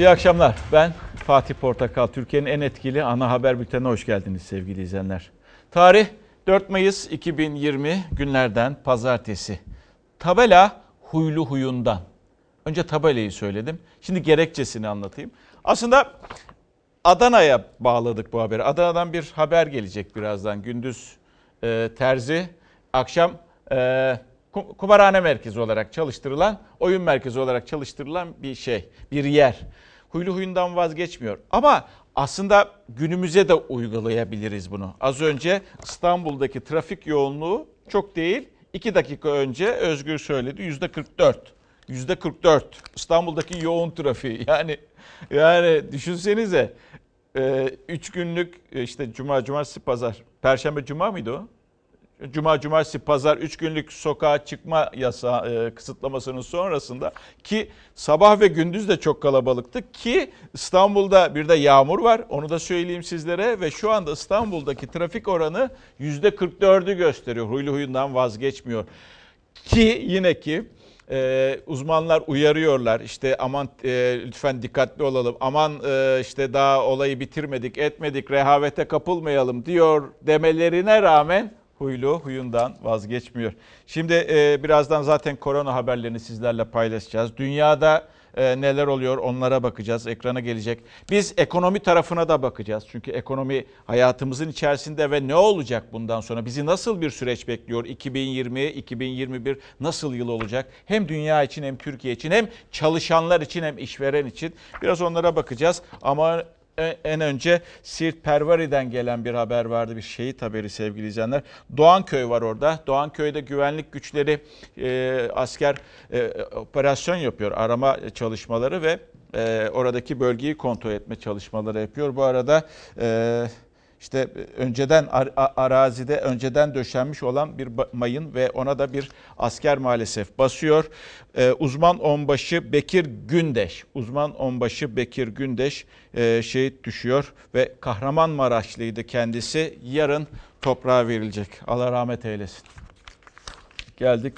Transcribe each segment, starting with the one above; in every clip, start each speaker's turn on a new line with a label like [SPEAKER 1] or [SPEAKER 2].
[SPEAKER 1] İyi akşamlar. Ben Fatih Portakal. Türkiye'nin en etkili ana haber bültenine hoş geldiniz sevgili izleyenler. Tarih 4 Mayıs 2020 günlerden pazartesi. Tabela huylu huyundan. Önce tabelayı söyledim. Şimdi gerekçesini anlatayım. Aslında Adana'ya bağladık bu haberi. Adana'dan bir haber gelecek birazdan. Gündüz e, terzi, akşam e, kumarhane merkezi olarak çalıştırılan, oyun merkezi olarak çalıştırılan bir şey, bir yer. Huylu huyundan vazgeçmiyor. Ama aslında günümüze de uygulayabiliriz bunu. Az önce İstanbul'daki trafik yoğunluğu çok değil. 2 dakika önce Özgür söyledi yüzde 44. Yüzde 44 İstanbul'daki yoğun trafiği yani yani düşünsenize 3 günlük işte cuma, cumartesi, pazar, perşembe, cuma mıydı o? Cuma, cumartesi, pazar 3 günlük sokağa çıkma yasa e, kısıtlamasının sonrasında ki sabah ve gündüz de çok kalabalıktı ki İstanbul'da bir de yağmur var. Onu da söyleyeyim sizlere ve şu anda İstanbul'daki trafik oranı %44'ü gösteriyor. Huylu huyundan vazgeçmiyor. Ki yine ki e, uzmanlar uyarıyorlar işte aman e, lütfen dikkatli olalım aman e, işte daha olayı bitirmedik etmedik rehavete kapılmayalım diyor demelerine rağmen huylu huyundan vazgeçmiyor. Şimdi e, birazdan zaten korona haberlerini sizlerle paylaşacağız. Dünyada e, neler oluyor onlara bakacağız. Ekrana gelecek. Biz ekonomi tarafına da bakacağız. Çünkü ekonomi hayatımızın içerisinde ve ne olacak bundan sonra? Bizi nasıl bir süreç bekliyor? 2020, 2021 nasıl yıl olacak? Hem dünya için hem Türkiye için hem çalışanlar için hem işveren için. Biraz onlara bakacağız. Ama en önce Siirt Pervari'den gelen bir haber vardı. Bir şehit haberi sevgili izleyenler. Doğanköy var orada. Doğanköy'de güvenlik güçleri e, asker e, operasyon yapıyor. Arama çalışmaları ve e, oradaki bölgeyi kontrol etme çalışmaları yapıyor. Bu arada... E, işte önceden arazide önceden döşenmiş olan bir mayın ve ona da bir asker maalesef basıyor. Ee, uzman onbaşı Bekir Gündeş, uzman onbaşı Bekir Gündeş e, şehit düşüyor ve Kahramanmaraşlıydı kendisi. Yarın toprağa verilecek. Allah rahmet eylesin. Geldik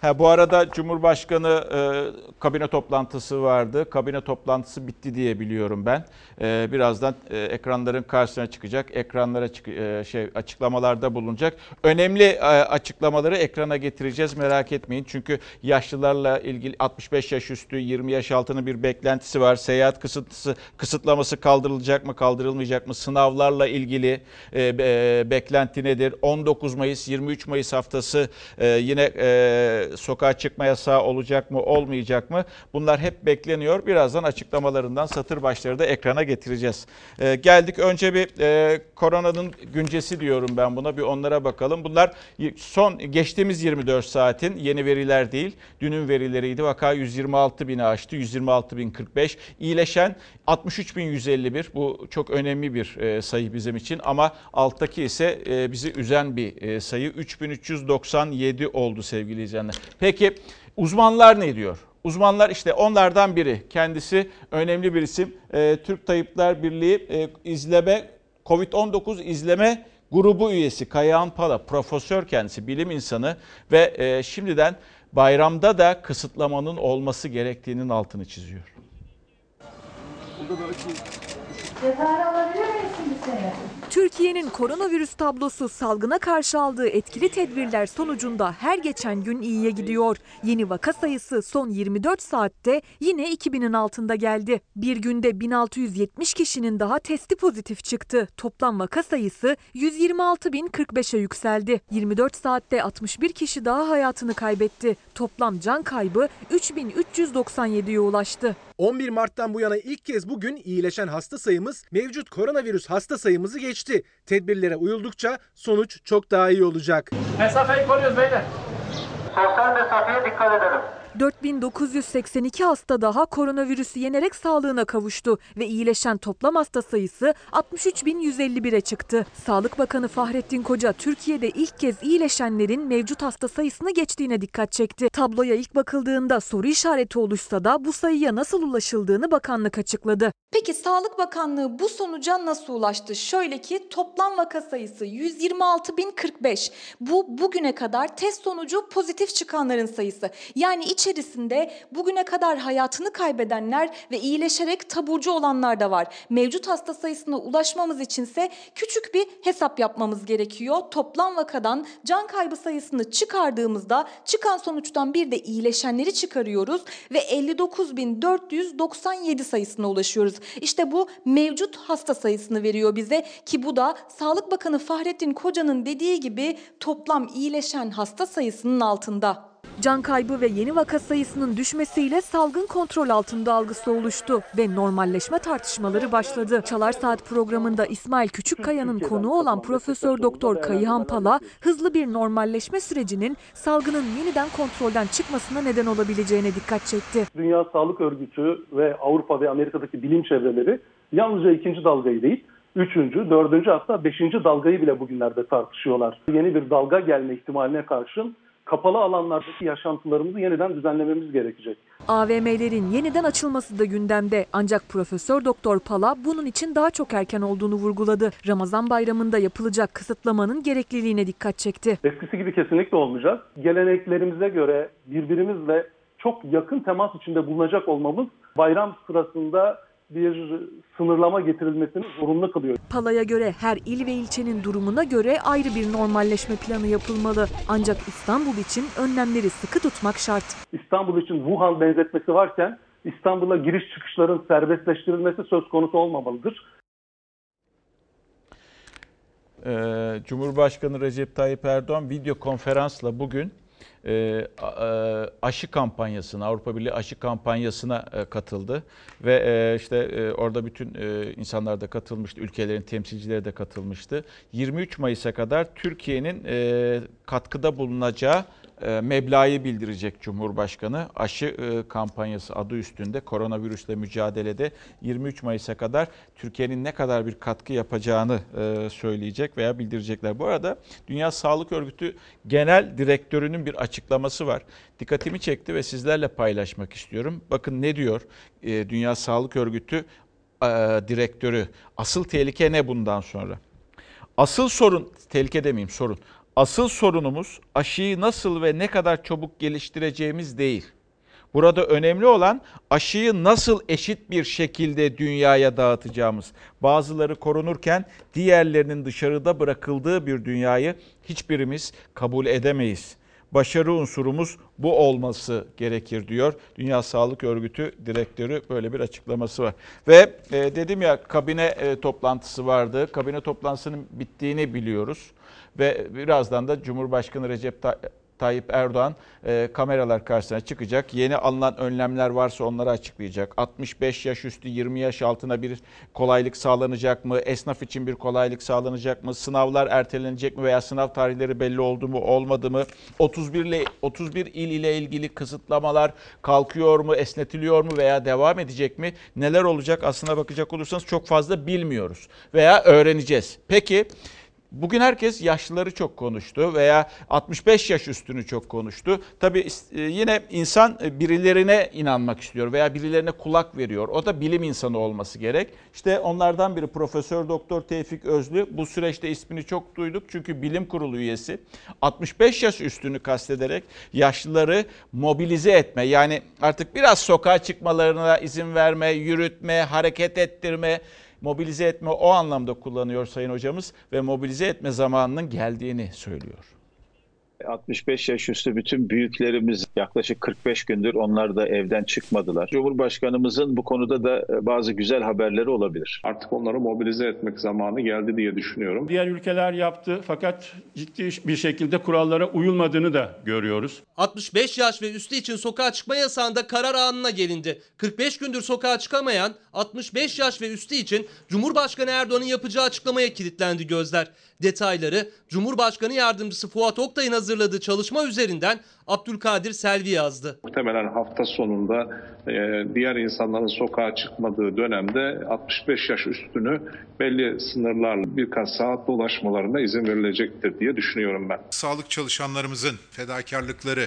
[SPEAKER 1] Ha, bu arada Cumhurbaşkanı e, kabine toplantısı vardı. Kabine toplantısı bitti diye biliyorum ben. E, birazdan e, ekranların karşısına çıkacak. Ekranlara çık, e, şey açıklamalarda bulunacak. Önemli e, açıklamaları ekrana getireceğiz merak etmeyin. Çünkü yaşlılarla ilgili 65 yaş üstü 20 yaş altının bir beklentisi var. Seyahat kısıtlısı kısıtlaması kaldırılacak mı kaldırılmayacak mı? Sınavlarla ilgili e, e, beklenti nedir? 19 Mayıs 23 Mayıs haftası e, yine e, sokağa çıkma yasağı olacak mı olmayacak mı? Bunlar hep bekleniyor. Birazdan açıklamalarından satır başları da ekrana getireceğiz. Ee, geldik önce bir e, koronanın güncesi diyorum ben buna bir onlara bakalım. Bunlar son geçtiğimiz 24 saatin yeni veriler değil. Dünün verileriydi. Vaka 126 bini aştı. 126 bin 45. İyileşen 63 bin 151. Bu çok önemli bir e, sayı bizim için ama alttaki ise e, bizi üzen bir e, sayı. 3397 oldu sevgili izleyenler. Peki uzmanlar ne diyor? Uzmanlar işte onlardan biri. Kendisi önemli bir isim. E, Türk Tayyipler Birliği e, izleme Covid-19 izleme grubu üyesi Kayahan Pala, profesör kendisi, bilim insanı ve e, şimdiden bayramda da kısıtlamanın olması gerektiğinin altını çiziyor. Burada da
[SPEAKER 2] Cephane alabilir miyiz şimdi seni? Türkiye'nin koronavirüs tablosu salgına karşı aldığı etkili tedbirler sonucunda her geçen gün iyiye gidiyor. Yeni vaka sayısı son 24 saatte yine 2000'in altında geldi. Bir günde 1670 kişinin daha testi pozitif çıktı. Toplam vaka sayısı 126.045'e yükseldi. 24 saatte 61 kişi daha hayatını kaybetti. Toplam can kaybı 3397'ye ulaştı.
[SPEAKER 3] 11 Mart'tan bu yana ilk kez bugün iyileşen hasta sayımız mevcut koronavirüs hasta sayımızı geçti. Tedbirlere uyuldukça sonuç çok daha iyi olacak.
[SPEAKER 4] Mesafeyi koruyoruz beyler.
[SPEAKER 5] Sosyal mesafeye dikkat edelim.
[SPEAKER 2] 4982 hasta daha koronavirüsü yenerek sağlığına kavuştu ve iyileşen toplam hasta sayısı 63151'e çıktı. Sağlık Bakanı Fahrettin Koca Türkiye'de ilk kez iyileşenlerin mevcut hasta sayısını geçtiğine dikkat çekti. Tabloya ilk bakıldığında soru işareti oluşsa da bu sayıya nasıl ulaşıldığını bakanlık açıkladı.
[SPEAKER 6] Peki Sağlık Bakanlığı bu sonuca nasıl ulaştı? Şöyle ki toplam vaka sayısı 126.045. Bu bugüne kadar test sonucu pozitif çıkanların sayısı. Yani iç içerisinde bugüne kadar hayatını kaybedenler ve iyileşerek taburcu olanlar da var. Mevcut hasta sayısına ulaşmamız içinse küçük bir hesap yapmamız gerekiyor. Toplam vakadan can kaybı sayısını çıkardığımızda çıkan sonuçtan bir de iyileşenleri çıkarıyoruz ve 59.497 sayısına ulaşıyoruz. İşte bu mevcut hasta sayısını veriyor bize ki bu da Sağlık Bakanı Fahrettin Koca'nın dediği gibi toplam iyileşen hasta sayısının altında.
[SPEAKER 2] Can kaybı ve yeni vaka sayısının düşmesiyle salgın kontrol altında algısı oluştu ve normalleşme tartışmaları başladı. Çalar Saat programında İsmail Küçükkaya'nın konuğu olan Profesör Doktor Kayıhan Pala, hızlı bir normalleşme sürecinin salgının yeniden kontrolden çıkmasına neden olabileceğine dikkat çekti.
[SPEAKER 4] Dünya Sağlık Örgütü ve Avrupa ve Amerika'daki bilim çevreleri yalnızca ikinci dalgayı değil, üçüncü, dördüncü hatta beşinci dalgayı bile bugünlerde tartışıyorlar. Yeni bir dalga gelme ihtimaline karşın kapalı alanlardaki yaşantılarımızı yeniden düzenlememiz gerekecek.
[SPEAKER 2] AVM'lerin yeniden açılması da gündemde ancak Profesör Doktor Pala bunun için daha çok erken olduğunu vurguladı. Ramazan bayramında yapılacak kısıtlamanın gerekliliğine dikkat çekti.
[SPEAKER 4] Eskisi gibi kesinlikle olmayacak. Geleneklerimize göre birbirimizle çok yakın temas içinde bulunacak olmamız bayram sırasında bir sınırlama getirilmesini zorunlu kılıyor.
[SPEAKER 2] Pala'ya göre her il ve ilçenin durumuna göre ayrı bir normalleşme planı yapılmalı. Ancak İstanbul için önlemleri sıkı tutmak şart.
[SPEAKER 4] İstanbul için Wuhan benzetmesi varken İstanbul'a giriş çıkışların serbestleştirilmesi söz konusu olmamalıdır.
[SPEAKER 1] Ee, Cumhurbaşkanı Recep Tayyip Erdoğan video konferansla bugün e, aşı kampanyasına, Avrupa Birliği aşı kampanyasına e, katıldı. Ve e, işte orada bütün insanlar da katılmıştı, ülkelerin temsilcileri de katılmıştı. 23 Mayıs'a kadar Türkiye'nin katkıda bulunacağı e, meblağı bildirecek Cumhurbaşkanı. Aşı e, kampanyası adı üstünde koronavirüsle mücadelede 23 Mayıs'a kadar Türkiye'nin ne kadar bir katkı yapacağını e, söyleyecek veya bildirecekler. Bu arada Dünya Sağlık Örgütü Genel Direktörü'nün bir açıklaması var. Dikkatimi çekti ve sizlerle paylaşmak istiyorum. Bakın ne diyor Dünya Sağlık Örgütü Direktörü. Asıl tehlike ne bundan sonra? Asıl sorun, tehlike demeyeyim sorun. Asıl sorunumuz aşıyı nasıl ve ne kadar çabuk geliştireceğimiz değil. Burada önemli olan aşıyı nasıl eşit bir şekilde dünyaya dağıtacağımız. Bazıları korunurken diğerlerinin dışarıda bırakıldığı bir dünyayı hiçbirimiz kabul edemeyiz. Başarı unsurumuz bu olması gerekir diyor. Dünya Sağlık Örgütü direktörü böyle bir açıklaması var. Ve e, dedim ya kabine e, toplantısı vardı. Kabine toplantısının bittiğini biliyoruz. Ve birazdan da Cumhurbaşkanı Recep Tayyip Erdoğan e, kameralar karşısına çıkacak. Yeni alınan önlemler varsa onları açıklayacak. 65 yaş üstü 20 yaş altına bir kolaylık sağlanacak mı? Esnaf için bir kolaylık sağlanacak mı? Sınavlar ertelenecek mi veya sınav tarihleri belli oldu mu olmadı mı? 31 ile 31 il ile ilgili kısıtlamalar kalkıyor mu, esnetiliyor mu veya devam edecek mi? Neler olacak aslına bakacak olursanız çok fazla bilmiyoruz veya öğreneceğiz. Peki Bugün herkes yaşlıları çok konuştu veya 65 yaş üstünü çok konuştu. Tabii e, yine insan e, birilerine inanmak istiyor veya birilerine kulak veriyor. O da bilim insanı olması gerek. İşte onlardan biri Profesör Doktor Tevfik Özlü. Bu süreçte ismini çok duyduk çünkü bilim kurulu üyesi. 65 yaş üstünü kastederek yaşlıları mobilize etme yani artık biraz sokağa çıkmalarına izin verme, yürütme, hareket ettirme mobilize etme o anlamda kullanıyor Sayın Hocamız ve mobilize etme zamanının geldiğini söylüyor.
[SPEAKER 7] 65 yaş üstü bütün büyüklerimiz yaklaşık 45 gündür onlar da evden çıkmadılar. Cumhurbaşkanımızın bu konuda da e, bazı güzel haberleri olabilir.
[SPEAKER 8] Artık onları mobilize etmek zamanı geldi diye düşünüyorum.
[SPEAKER 9] Diğer ülkeler yaptı fakat ciddi bir şekilde kurallara uyulmadığını da görüyoruz.
[SPEAKER 10] 65 yaş ve üstü için sokağa çıkma yasağında karar anına gelindi. 45 gündür sokağa çıkamayan 65 yaş ve üstü için Cumhurbaşkanı Erdoğan'ın yapacağı açıklamaya kilitlendi gözler. Detayları Cumhurbaşkanı Yardımcısı Fuat Oktay'ın hazırladığı çalışma üzerinden Abdülkadir Selvi yazdı.
[SPEAKER 8] Muhtemelen hafta sonunda e, diğer insanların sokağa çıkmadığı dönemde 65 yaş üstünü belli sınırlarla birkaç saat dolaşmalarına izin verilecektir diye düşünüyorum ben.
[SPEAKER 11] Sağlık çalışanlarımızın fedakarlıkları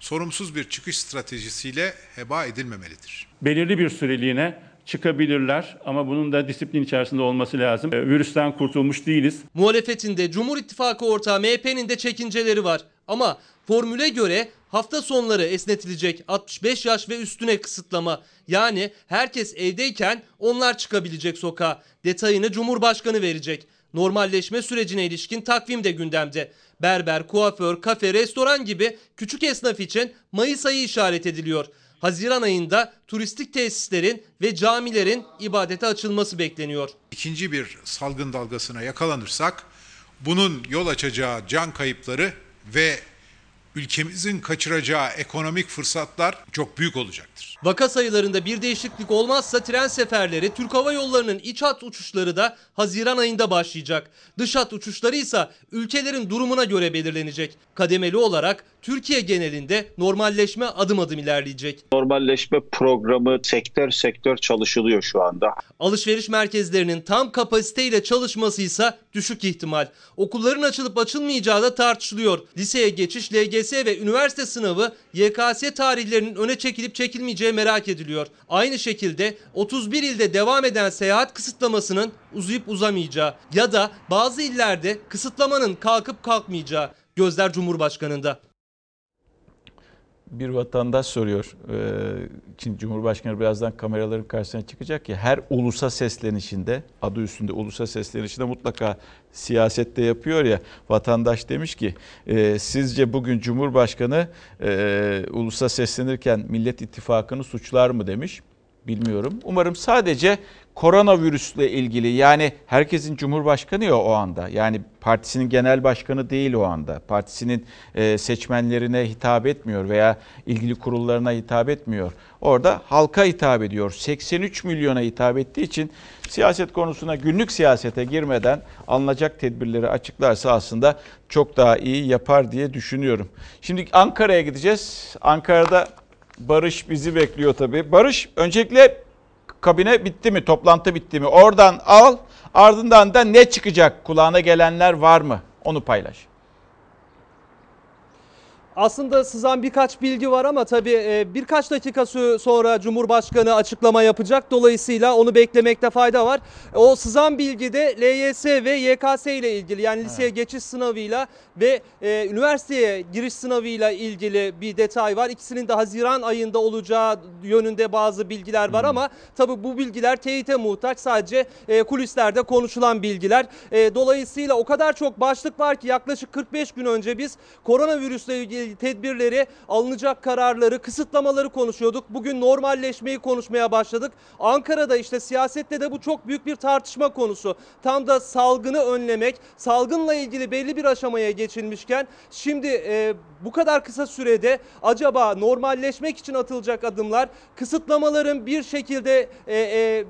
[SPEAKER 11] sorumsuz bir çıkış stratejisiyle heba edilmemelidir.
[SPEAKER 9] Belirli bir süreliğine çıkabilirler ama bunun da disiplin içerisinde olması lazım. E, virüsten kurtulmuş değiliz.
[SPEAKER 10] Muhalefetinde Cumhur İttifakı ortağı MHP'nin de çekinceleri var. Ama formüle göre Hafta sonları esnetilecek 65 yaş ve üstüne kısıtlama. Yani herkes evdeyken onlar çıkabilecek sokağa. Detayını Cumhurbaşkanı verecek. Normalleşme sürecine ilişkin takvim de gündemde. Berber, kuaför, kafe, restoran gibi küçük esnaf için Mayıs ayı işaret ediliyor. Haziran ayında turistik tesislerin ve camilerin ibadete açılması bekleniyor.
[SPEAKER 11] İkinci bir salgın dalgasına yakalanırsak bunun yol açacağı can kayıpları ve ülkemizin kaçıracağı ekonomik fırsatlar çok büyük olacaktır.
[SPEAKER 10] Vaka sayılarında bir değişiklik olmazsa tren seferleri Türk Hava Yolları'nın iç hat uçuşları da Haziran ayında başlayacak. Dış hat uçuşları ise ülkelerin durumuna göre belirlenecek. Kademeli olarak Türkiye genelinde normalleşme adım adım ilerleyecek.
[SPEAKER 7] Normalleşme programı sektör sektör çalışılıyor şu anda.
[SPEAKER 10] Alışveriş merkezlerinin tam kapasiteyle çalışması ise düşük ihtimal. Okulların açılıp açılmayacağı da tartışılıyor. Liseye geçiş, LGS ve üniversite sınavı YKS tarihlerinin öne çekilip çekilmeyeceği merak ediliyor. Aynı şekilde 31 ilde devam eden seyahat kısıtlamasının uzayıp uzamayacağı ya da bazı illerde kısıtlamanın kalkıp kalkmayacağı gözler Cumhurbaşkanı'nda.
[SPEAKER 1] Bir vatandaş soruyor. Ee, Şimdi Cumhurbaşkanı birazdan kameraların karşısına çıkacak ya her ulusa seslenişinde adı üstünde ulusa seslenişinde mutlaka siyasette yapıyor ya vatandaş demiş ki e, sizce bugün Cumhurbaşkanı e, ulusa seslenirken Millet İttifakı'nı suçlar mı demiş bilmiyorum. Umarım sadece koronavirüsle ilgili yani herkesin cumhurbaşkanı ya o anda. Yani partisinin genel başkanı değil o anda. Partisinin e, seçmenlerine hitap etmiyor veya ilgili kurullarına hitap etmiyor. Orada halka hitap ediyor. 83 milyona hitap ettiği için siyaset konusuna günlük siyasete girmeden alınacak tedbirleri açıklarsa aslında çok daha iyi yapar diye düşünüyorum. Şimdi Ankara'ya gideceğiz. Ankara'da Barış bizi bekliyor tabii. Barış öncelikle kabine bitti mi? Toplantı bitti mi? Oradan al. Ardından da ne çıkacak? Kulağına gelenler var mı? Onu paylaş.
[SPEAKER 10] Aslında sızan birkaç bilgi var ama tabii birkaç dakika sonra Cumhurbaşkanı açıklama yapacak. Dolayısıyla onu beklemekte fayda var. O sızan bilgi de LYS ve YKS ile ilgili yani liseye geçiş sınavıyla ve e, üniversiteye giriş sınavıyla ilgili bir detay var. İkisinin de Haziran ayında olacağı yönünde bazı bilgiler var hmm. ama tabii bu bilgiler teyite muhtaç. Sadece e, kulislerde konuşulan bilgiler. E, dolayısıyla o kadar çok başlık var ki yaklaşık 45 gün önce biz koronavirüsle ilgili tedbirleri, alınacak kararları, kısıtlamaları konuşuyorduk. Bugün normalleşmeyi konuşmaya başladık. Ankara'da işte siyasette de bu çok büyük bir tartışma konusu. Tam da salgını önlemek, salgınla ilgili belli bir aşamaya geçilmişken şimdi e, bu kadar kısa sürede acaba normalleşmek için atılacak adımlar, kısıtlamaların bir şekilde e, e,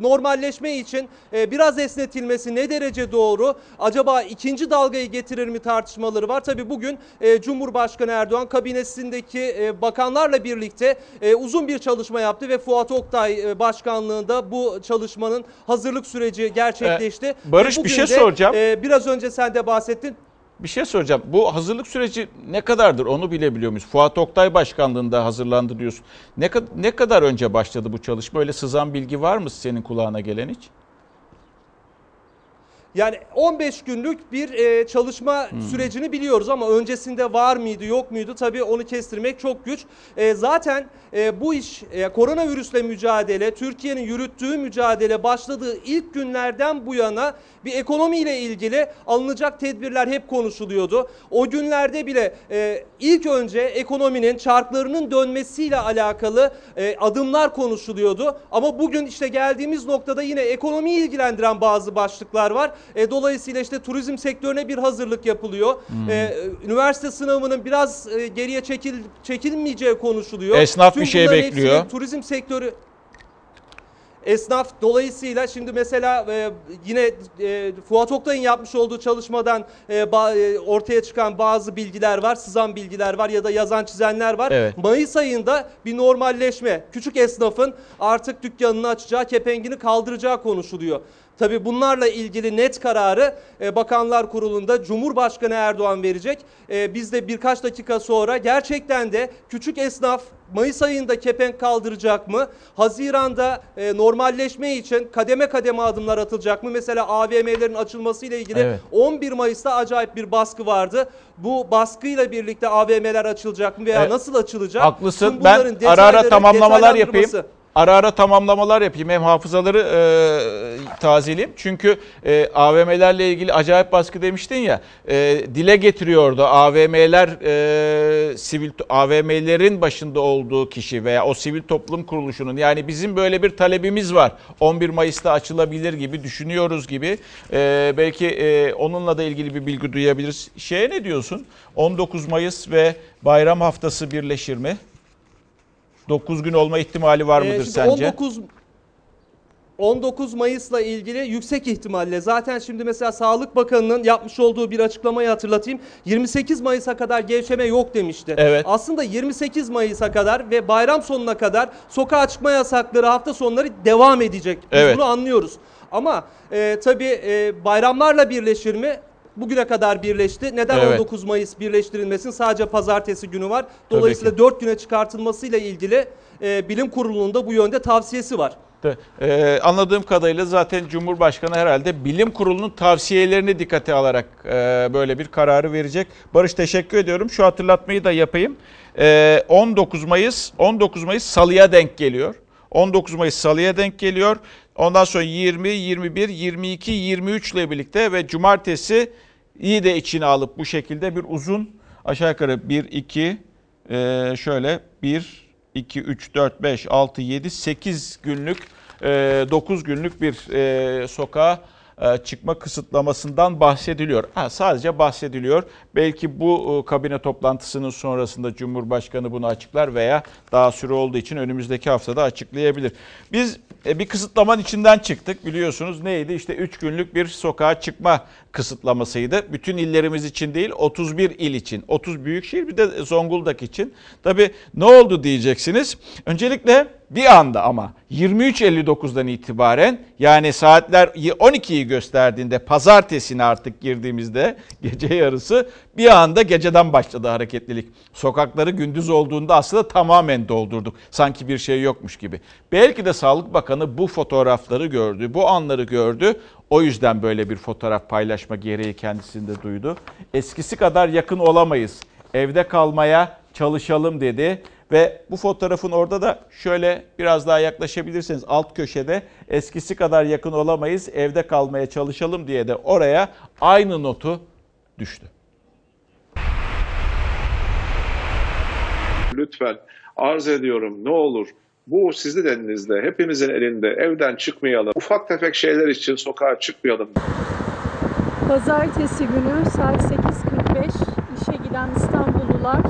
[SPEAKER 10] normalleşme için e, biraz esnetilmesi ne derece doğru? Acaba ikinci dalgayı getirir mi tartışmaları var. Tabii bugün e, Cumhurbaşkanı Erdoğan kabinesindeki e, bakanlarla birlikte uzun bir çalışma yaptı ve Fuat Oktay başkanlığında bu çalışmanın hazırlık süreci gerçekleşti.
[SPEAKER 1] Barış bir şey soracağım.
[SPEAKER 10] Biraz önce sen de bahsettin.
[SPEAKER 1] Bir şey soracağım. Bu hazırlık süreci ne kadardır onu bilebiliyor muyuz? Fuat Oktay başkanlığında hazırlandı diyorsun. Ne, ne kadar önce başladı bu çalışma? Öyle sızan bilgi var mı senin kulağına gelen hiç?
[SPEAKER 10] Yani 15 günlük bir e, çalışma hmm. sürecini biliyoruz ama öncesinde var mıydı yok muydu tabii onu kestirmek çok güç. E, zaten e, bu iş e, koronavirüsle mücadele, Türkiye'nin yürüttüğü mücadele başladığı ilk günlerden bu yana bir ekonomiyle ilgili alınacak tedbirler hep konuşuluyordu. O günlerde bile e, ilk önce ekonominin çarklarının dönmesiyle alakalı e, adımlar konuşuluyordu. Ama bugün işte geldiğimiz noktada yine ekonomiyi ilgilendiren bazı başlıklar var. E, dolayısıyla işte turizm sektörüne bir hazırlık yapılıyor. Hmm. E, üniversite sınavının biraz e, geriye çekil çekilmeyeceği konuşuluyor.
[SPEAKER 1] Esnaf Tüm bir şey bekliyor.
[SPEAKER 10] Turizm sektörü Esnaf dolayısıyla şimdi mesela e, yine e, Fuat Oktay'ın yapmış olduğu çalışmadan e, ba, e, ortaya çıkan bazı bilgiler var, sızan bilgiler var ya da yazan çizenler var. Evet. Mayıs ayında bir normalleşme, küçük esnafın artık dükkanını açacağı, kepengini kaldıracağı konuşuluyor. Tabii bunlarla ilgili net kararı e, Bakanlar Kurulu'nda Cumhurbaşkanı Erdoğan verecek. E, Biz de birkaç dakika sonra gerçekten de küçük esnaf Mayıs ayında kepenk kaldıracak mı? Haziran'da e, normalleşme için kademe kademe adımlar atılacak mı? Mesela AVM'lerin açılması ile ilgili
[SPEAKER 1] Evet.
[SPEAKER 10] 11 Mayıs'ta acayip bir baskı vardı. Bu baskıyla birlikte AVM'ler açılacak mı veya
[SPEAKER 1] Evet.
[SPEAKER 10] nasıl açılacak?
[SPEAKER 1] Haklısın. Ben ara ara tamamlamalar yapayım. Ara ara tamamlamalar yapayım. Hem hafızaları e, tazeleyeyim. Çünkü e, AVM'lerle ilgili acayip baskı demiştin ya. E, dile getiriyordu AVM'ler e, sivil AVM'lerin başında olduğu kişi veya o sivil toplum kuruluşunun yani bizim böyle bir talebimiz var. 11 Mayıs'ta açılabilir gibi düşünüyoruz gibi. E, belki e, onunla da ilgili bir bilgi duyabiliriz. Şeye ne diyorsun? 19 Mayıs ve bayram haftası birleşir mi? 9 gün olma ihtimali var
[SPEAKER 10] Ee,
[SPEAKER 1] mıdır
[SPEAKER 10] şimdi
[SPEAKER 1] sence?
[SPEAKER 10] 19 19 Mayıs'la ilgili yüksek ihtimalle zaten şimdi mesela Sağlık Bakanı'nın yapmış olduğu bir açıklamayı hatırlatayım. 28 Mayıs'a kadar gevşeme yok demişti.
[SPEAKER 1] Evet.
[SPEAKER 10] Aslında 28 Mayıs'a kadar ve bayram sonuna kadar sokağa çıkma yasakları hafta sonları devam edecek. Biz
[SPEAKER 1] Evet.
[SPEAKER 10] bunu anlıyoruz. Ama e, tabii e, bayramlarla birleşir mi? Bugüne kadar birleşti. Neden
[SPEAKER 1] Evet.
[SPEAKER 10] 19 Mayıs birleştirilmesin? Sadece pazartesi günü var. Dolayısıyla
[SPEAKER 1] ki.
[SPEAKER 10] 4 güne çıkartılmasıyla ilgili e, bilim kurulunun da bu yönde tavsiyesi var.
[SPEAKER 1] Ee, anladığım kadarıyla zaten Cumhurbaşkanı herhalde bilim kurulunun tavsiyelerini dikkate alarak e, böyle bir kararı verecek. Barış teşekkür ediyorum. Şu hatırlatmayı da yapayım. Ee, 19 Mayıs 19 Mayıs Salıya denk geliyor. 19 Mayıs Salıya denk geliyor. Ondan sonra 20, 21, 22, 23 ile birlikte ve cumartesi iyi de içine alıp bu şekilde bir uzun aşağı yukarı 1, 2, ee, şöyle 1, 2, 3, 4, 5, 6, 7, 8 günlük, e, 9 günlük bir e, sokağa e, çıkma kısıtlamasından bahsediliyor. Ha, sadece bahsediliyor. Belki bu e, kabine toplantısının sonrasında Cumhurbaşkanı bunu açıklar veya daha süre olduğu için önümüzdeki haftada açıklayabilir. Biz e, bir kısıtlamanın içinden çıktık biliyorsunuz. Neydi? İşte 3 günlük bir sokağa çıkma kısıtlamasıydı. Bütün illerimiz için değil 31 il için. 30 büyükşehir bir de Zonguldak için. Tabii ne oldu diyeceksiniz. Öncelikle bir anda ama 23.59'dan itibaren yani saatler 12'yi gösterdiğinde pazartesine artık girdiğimizde gece yarısı bir anda geceden başladı hareketlilik. Sokakları gündüz olduğunda aslında tamamen doldurduk. Sanki bir şey yokmuş gibi. Belki de Sağlık Bakanı bu fotoğrafları gördü, bu anları gördü. O yüzden böyle bir fotoğraf paylaşma gereği kendisinde duydu. Eskisi kadar yakın olamayız. Evde kalmaya çalışalım dedi. Ve bu fotoğrafın orada da şöyle biraz daha yaklaşabilirseniz alt köşede eskisi kadar yakın olamayız evde kalmaya çalışalım diye de oraya aynı notu düştü.
[SPEAKER 8] Lütfen arz ediyorum ne olur bu sizin elinizde, hepimizin elinde evden çıkmayalım. Ufak tefek şeyler için sokağa çıkmayalım.
[SPEAKER 12] Pazartesi günü saat 8.45 işe giden İstanbullular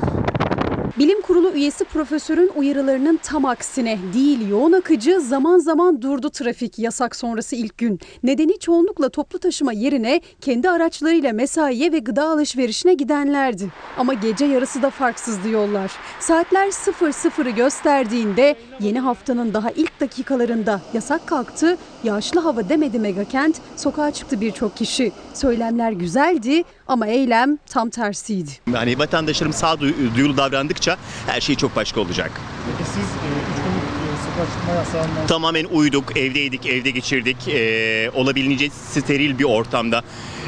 [SPEAKER 13] Bilim Kurulu üyesi profesörün uyarılarının tam aksine değil yoğun akıcı zaman zaman durdu trafik yasak sonrası ilk gün. Nedeni çoğunlukla toplu taşıma yerine kendi araçlarıyla mesaiye ve gıda alışverişine gidenlerdi. Ama gece yarısı da farksızdı yollar. Saatler 00'ı gösterdiğinde yeni haftanın daha ilk dakikalarında yasak kalktı. Yağışlı hava demedi megakent, sokağa çıktı birçok kişi. Söylemler güzeldi ama eylem tam tersiydi.
[SPEAKER 14] Yani vatandaşlarım sağduyulu davrandıkça her şey çok başka olacak.
[SPEAKER 15] Peki siz 3 günlük e, sokağa çıkma yasağından
[SPEAKER 14] Tamamen uyuduk, evdeydik, evde geçirdik. Ee, olabildiğince steril bir ortamda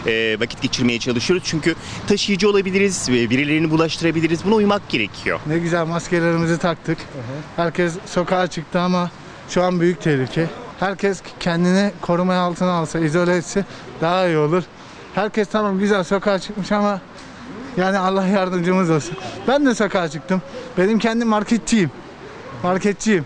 [SPEAKER 14] e, vakit geçirmeye çalışıyoruz. Çünkü taşıyıcı olabiliriz, ve birilerini bulaştırabiliriz. Buna uymak gerekiyor.
[SPEAKER 15] ne güzel maskelerimizi taktık. Herkes sokağa çıktı ama şu an büyük tehlike. Herkes kendini koruma altına alsa, izole etse daha iyi olur. Herkes tamam güzel sokağa çıkmış ama yani Allah yardımcımız olsun. Ben de sokağa çıktım. Benim kendi marketçiyim. Marketçiyim.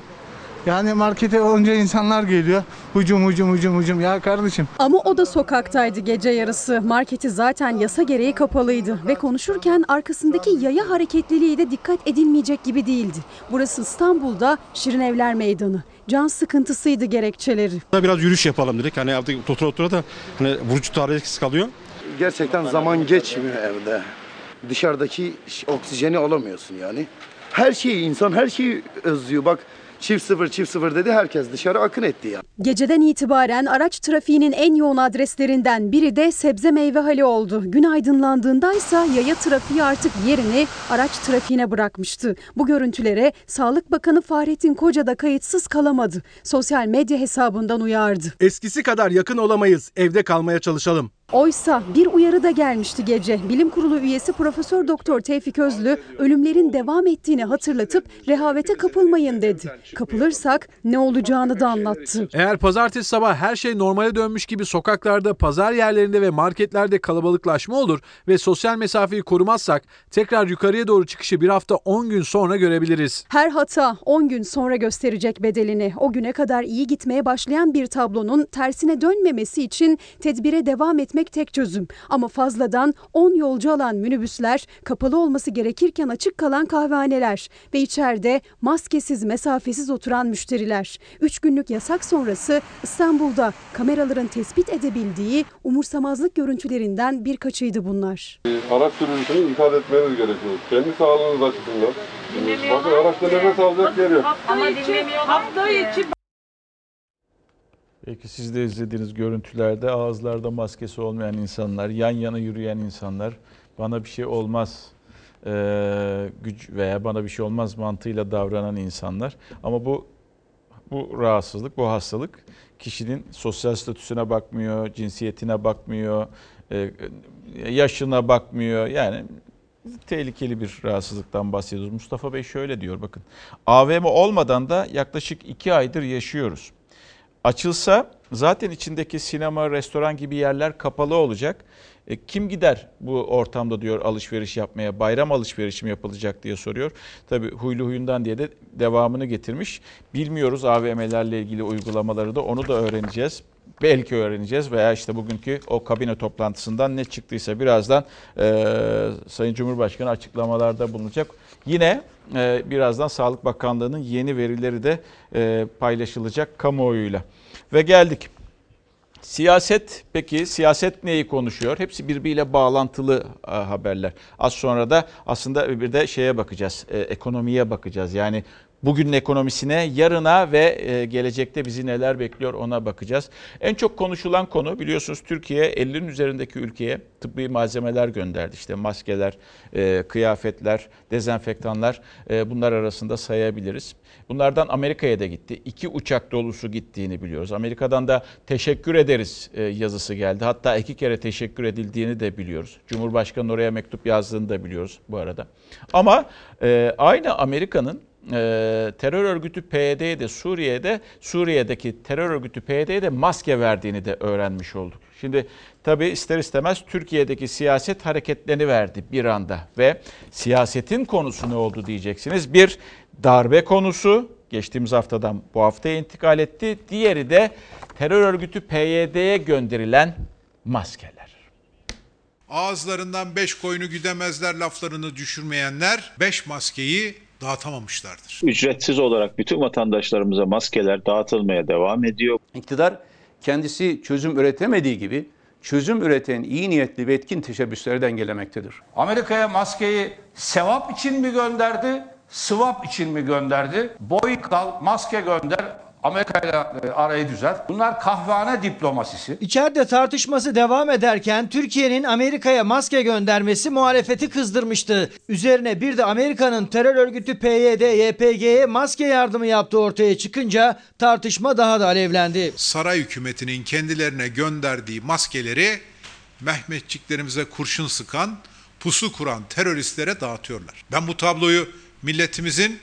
[SPEAKER 15] Yani markete olunca insanlar geliyor. Hucum hucum hucum hucum. Ya kardeşim
[SPEAKER 13] Ama o da sokaktaydı gece yarısı. Marketi zaten yasa gereği kapalıydı ve konuşurken arkasındaki yaya hareketliliği de dikkat edilmeyecek gibi değildi. Burası İstanbul'da Şirin Evler Meydanı. Can sıkıntısıydı gerekçeleri.
[SPEAKER 16] Biraz yürüyüş yapalım dedik. Hani artık otura otura da hani vurucu tarihi kalıyor.
[SPEAKER 17] Gerçekten zaman geçmiyor evde. Dışarıdaki oksijeni alamıyorsun yani. Her şeyi insan her şeyi özlüyor. Bak çift sıfır çift sıfır dedi herkes dışarı akın etti ya.
[SPEAKER 13] Geceden itibaren araç trafiğinin en yoğun adreslerinden biri de sebze meyve hali oldu. Gün aydınlandığında ise yaya trafiği artık yerini araç trafiğine bırakmıştı. Bu görüntülere Sağlık Bakanı Fahrettin Koca da kayıtsız kalamadı. Sosyal medya hesabından uyardı.
[SPEAKER 3] Eskisi kadar yakın olamayız. Evde kalmaya çalışalım.
[SPEAKER 13] Oysa bir uyarı da gelmişti gece. Bilim Kurulu üyesi Profesör Doktor Tevfik Özlü ölümlerin devam ettiğini hatırlatıp rehavete kapılmayın dedi. Kapılırsak ne olacağını da anlattı.
[SPEAKER 3] Eğer pazartesi sabah her şey normale dönmüş gibi sokaklarda, pazar yerlerinde ve marketlerde kalabalıklaşma olur ve sosyal mesafeyi korumazsak tekrar yukarıya doğru çıkışı bir hafta 10 gün sonra görebiliriz.
[SPEAKER 13] Her hata 10 gün sonra gösterecek bedelini. O güne kadar iyi gitmeye başlayan bir tablonun tersine dönmemesi için tedbire devam etmek tek çözüm. Ama fazladan 10 yolcu alan minibüsler, kapalı olması gerekirken açık kalan kahvehaneler ve içeride maskesiz, mesafesiz oturan müşteriler. 3 günlük yasak sonrası İstanbul'da kameraların tespit edebildiği umursamazlık görüntülerinden birkaçıydı bunlar.
[SPEAKER 18] Araç sürücüsünü ikaz etmeniz gerekiyor. Kendi sağlığınız açısından. Bakın araçta nefes alacak yer yok.
[SPEAKER 12] Ama dinlemiyorlar. Hafta içi
[SPEAKER 1] Belki siz de izlediğiniz görüntülerde ağızlarda maskesi olmayan insanlar, yan yana yürüyen insanlar, bana bir şey olmaz e, güç veya bana bir şey olmaz mantığıyla davranan insanlar. Ama bu bu rahatsızlık, bu hastalık kişinin sosyal statüsüne bakmıyor, cinsiyetine bakmıyor, e, yaşına bakmıyor. Yani tehlikeli bir rahatsızlıktan bahsediyoruz. Mustafa Bey şöyle diyor bakın. AVM olmadan da yaklaşık iki aydır yaşıyoruz. Açılsa zaten içindeki sinema, restoran gibi yerler kapalı olacak. E, kim gider bu ortamda diyor alışveriş yapmaya, bayram alışverişi mi yapılacak diye soruyor. Tabii huylu huyundan diye de devamını getirmiş. Bilmiyoruz AVM'lerle ilgili uygulamaları da onu da öğreneceğiz. Belki öğreneceğiz veya işte bugünkü o kabine toplantısından ne çıktıysa birazdan e, Sayın Cumhurbaşkanı açıklamalarda bulunacak. Yine e, birazdan Sağlık Bakanlığı'nın yeni verileri de e, paylaşılacak kamuoyuyla. Ve geldik. Siyaset peki siyaset neyi konuşuyor? Hepsi birbiriyle bağlantılı e, haberler. Az sonra da aslında bir de şeye bakacağız. E, ekonomiye bakacağız. Yani bugünün ekonomisine, yarına ve e, gelecekte bizi neler bekliyor ona bakacağız. En çok konuşulan konu biliyorsunuz Türkiye 50'nin üzerindeki ülkeye tıbbi malzemeler gönderdi. İşte maskeler, e, kıyafetler, dezenfektanlar e, bunlar arasında sayabiliriz. Bunlardan Amerika'ya da gitti. İki uçak dolusu gittiğini biliyoruz. Amerika'dan da teşekkür ederiz yazısı geldi. Hatta iki kere teşekkür edildiğini de biliyoruz. Cumhurbaşkanı oraya mektup yazdığını da biliyoruz bu arada. Ama aynı Amerika'nın e, terör örgütü PYD'ye de Suriye'de Suriye'deki terör örgütü PYD'ye de maske verdiğini de öğrenmiş olduk. Şimdi tabi ister istemez Türkiye'deki siyaset hareketlerini verdi bir anda ve siyasetin konusu ne oldu diyeceksiniz. Bir darbe konusu geçtiğimiz haftadan bu haftaya intikal etti. Diğeri de terör örgütü PYD'ye gönderilen maskeler.
[SPEAKER 11] Ağızlarından beş koyunu güdemezler laflarını düşürmeyenler beş maskeyi dağıtamamışlardır.
[SPEAKER 7] Ücretsiz olarak bütün vatandaşlarımıza maskeler dağıtılmaya devam ediyor.
[SPEAKER 19] İktidar kendisi çözüm üretemediği gibi çözüm üreten iyi niyetli ve etkin teşebbüsleri dengelemektedir.
[SPEAKER 20] Amerika'ya maskeyi sevap için mi gönderdi, sıvap için mi gönderdi? Boy kal, maske gönder, Amerika ile arayı düzelt. Bunlar kahvehane diplomasisi.
[SPEAKER 21] İçeride tartışması devam ederken Türkiye'nin Amerika'ya maske göndermesi muhalefeti kızdırmıştı. Üzerine bir de Amerika'nın terör örgütü PYD, YPG'ye maske yardımı yaptığı ortaya çıkınca tartışma daha da alevlendi.
[SPEAKER 11] Saray hükümetinin kendilerine gönderdiği maskeleri Mehmetçiklerimize kurşun sıkan, pusu kuran teröristlere dağıtıyorlar. Ben bu tabloyu milletimizin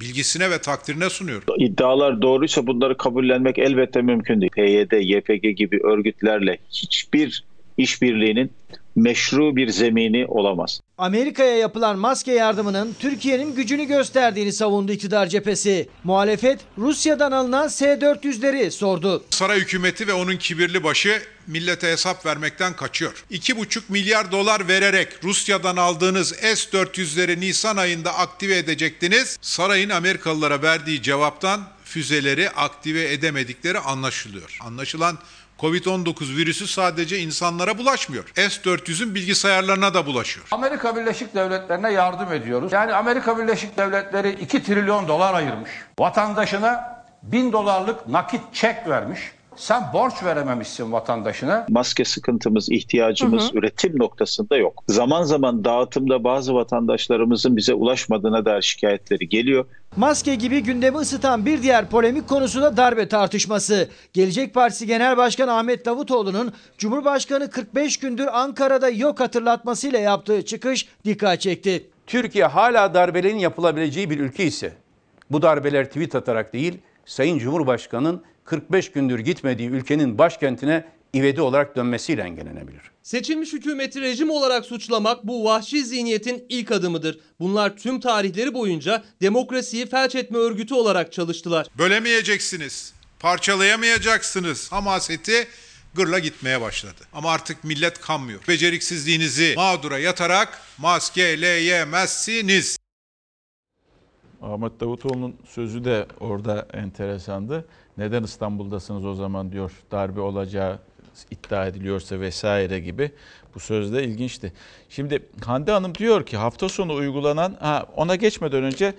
[SPEAKER 11] bilgisine ve takdirine sunuyor.
[SPEAKER 7] İddialar doğruysa bunları kabullenmek elbette mümkün değil. PYD, YPG gibi örgütlerle hiçbir işbirliğinin meşru bir zemini olamaz.
[SPEAKER 21] Amerika'ya yapılan maske yardımının Türkiye'nin gücünü gösterdiğini savundu iktidar cephesi. Muhalefet Rusya'dan alınan S-400'leri sordu.
[SPEAKER 11] Saray hükümeti ve onun kibirli başı millete hesap vermekten kaçıyor. 2,5 milyar dolar vererek Rusya'dan aldığınız S-400'leri Nisan ayında aktive edecektiniz. Sarayın Amerikalılara verdiği cevaptan füzeleri aktive edemedikleri anlaşılıyor. Anlaşılan Covid-19 virüsü sadece insanlara bulaşmıyor. S-400'ün bilgisayarlarına da bulaşıyor.
[SPEAKER 20] Amerika Birleşik Devletleri'ne yardım ediyoruz. Yani Amerika Birleşik Devletleri 2 trilyon dolar ayırmış. Vatandaşına 1000 dolarlık nakit çek vermiş. Sen borç verememişsin vatandaşına.
[SPEAKER 7] Maske sıkıntımız, ihtiyacımız
[SPEAKER 20] Hı hı.
[SPEAKER 7] üretim noktasında yok. Zaman zaman dağıtımda bazı vatandaşlarımızın bize ulaşmadığına dair şikayetleri geliyor.
[SPEAKER 21] Maske gibi gündemi ısıtan bir diğer polemik konusu da darbe tartışması. Gelecek Partisi Genel Başkanı Ahmet Davutoğlu'nun Cumhurbaşkanı 45 gündür Ankara'da yok hatırlatmasıyla yaptığı çıkış dikkat çekti.
[SPEAKER 19] Türkiye hala darbelerin yapılabileceği bir ülke ise bu darbeler tweet atarak değil Sayın Cumhurbaşkanı'nın 45 gündür gitmediği ülkenin başkentine ivedi olarak dönmesiyle engellenebilir.
[SPEAKER 10] Seçilmiş hükümeti rejim olarak suçlamak bu vahşi zihniyetin ilk adımıdır. Bunlar tüm tarihleri boyunca demokrasiyi felç etme örgütü olarak çalıştılar.
[SPEAKER 11] Bölemeyeceksiniz, parçalayamayacaksınız. Hamaseti gırla gitmeye başladı. Ama artık millet kanmıyor. Beceriksizliğinizi mağdura yatarak maskeleyemezsiniz.
[SPEAKER 1] Ahmet Davutoğlu'nun sözü de orada enteresandı. Neden İstanbul'dasınız o zaman diyor darbe olacağı iddia ediliyorsa vesaire gibi. Bu söz de ilginçti. Şimdi Hande Hanım diyor ki hafta sonu uygulanan ha, ona geçmeden önce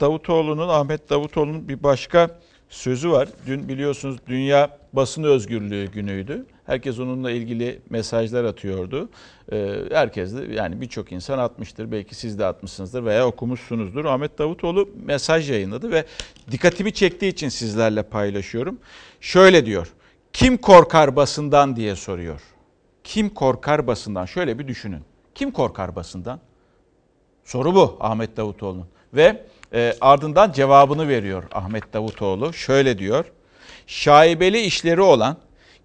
[SPEAKER 1] Davutoğlu'nun Ahmet Davutoğlu'nun bir başka sözü var. Dün biliyorsunuz Dünya Basın Özgürlüğü günüydü. Herkes onunla ilgili mesajlar atıyordu. Herkes de yani birçok insan atmıştır. Belki siz de atmışsınızdır veya okumuşsunuzdur. Ahmet Davutoğlu mesaj yayınladı ve dikkatimi çektiği için sizlerle paylaşıyorum. Şöyle diyor. Kim korkar basından diye soruyor. Kim korkar basından? Şöyle bir düşünün. Kim korkar basından? Soru bu Ahmet Davutoğlu'nun. Ve e, ardından cevabını veriyor Ahmet Davutoğlu. Şöyle diyor. Şaibeli işleri olan,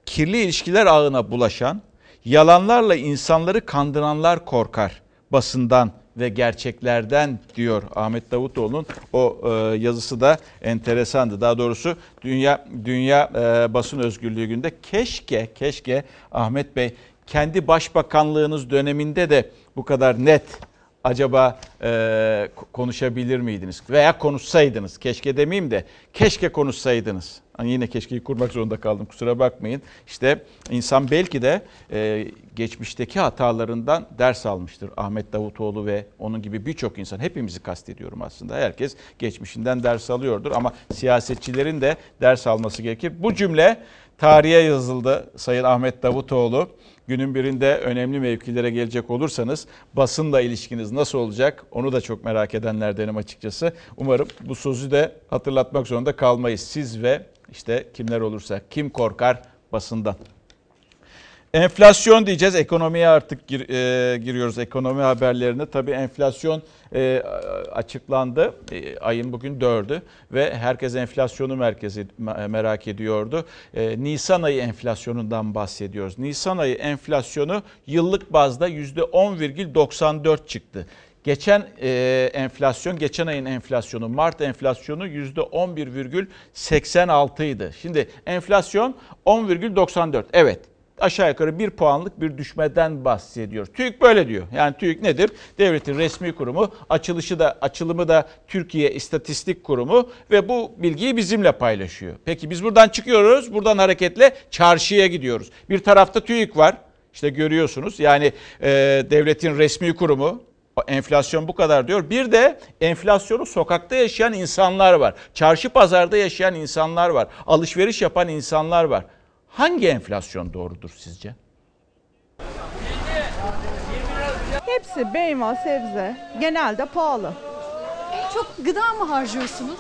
[SPEAKER 1] kirli ilişkiler ağına bulaşan, yalanlarla insanları kandıranlar korkar basından ve gerçeklerden diyor Ahmet Davutoğlu'nun o e, yazısı da enteresandı. Daha doğrusu Dünya Dünya e, Basın Özgürlüğü günde keşke keşke Ahmet Bey kendi başbakanlığınız döneminde de bu kadar net acaba e, konuşabilir miydiniz? Veya konuşsaydınız. Keşke demeyeyim de keşke konuşsaydınız. Hani yine keşkeyi kurmak zorunda kaldım kusura bakmayın. İşte insan belki de e, geçmişteki hatalarından ders almıştır. Ahmet Davutoğlu ve onun gibi birçok insan. Hepimizi kastediyorum aslında. Herkes geçmişinden ders alıyordur ama siyasetçilerin de ders alması gerekir. Bu cümle tarihe yazıldı Sayın Ahmet Davutoğlu. Günün birinde önemli mevkilere gelecek olursanız basınla ilişkiniz nasıl olacak onu da çok merak edenlerdenim açıkçası. Umarım bu sözü de hatırlatmak zorunda kalmayız. Siz ve işte kimler olursa kim korkar basından. Enflasyon diyeceğiz. Ekonomiye artık gir, e, giriyoruz ekonomi haberlerine. Tabii enflasyon e, açıklandı. E, ayın bugün 4'ü ve herkes enflasyonu merkezi merak ediyordu. E, Nisan ayı enflasyonundan bahsediyoruz. Nisan ayı enflasyonu yıllık bazda %10,94 çıktı. Geçen e, enflasyon, geçen ayın enflasyonu, Mart enflasyonu %11,86 idi. Şimdi enflasyon 10,94. Evet aşağı yukarı bir puanlık bir düşmeden bahsediyor. TÜİK böyle diyor. Yani TÜİK nedir? Devletin resmi kurumu, açılışı da açılımı da Türkiye İstatistik Kurumu ve bu bilgiyi bizimle paylaşıyor. Peki biz buradan çıkıyoruz. Buradan hareketle çarşıya gidiyoruz. Bir tarafta TÜİK var. İşte görüyorsunuz. Yani e, devletin resmi kurumu enflasyon bu kadar diyor. Bir de enflasyonu sokakta yaşayan insanlar var. Çarşı pazarda yaşayan insanlar var. Alışveriş yapan insanlar var. Hangi enflasyon doğrudur sizce?
[SPEAKER 22] Hepsi meyve, sebze genelde pahalı.
[SPEAKER 13] En çok gıda mı harcıyorsunuz?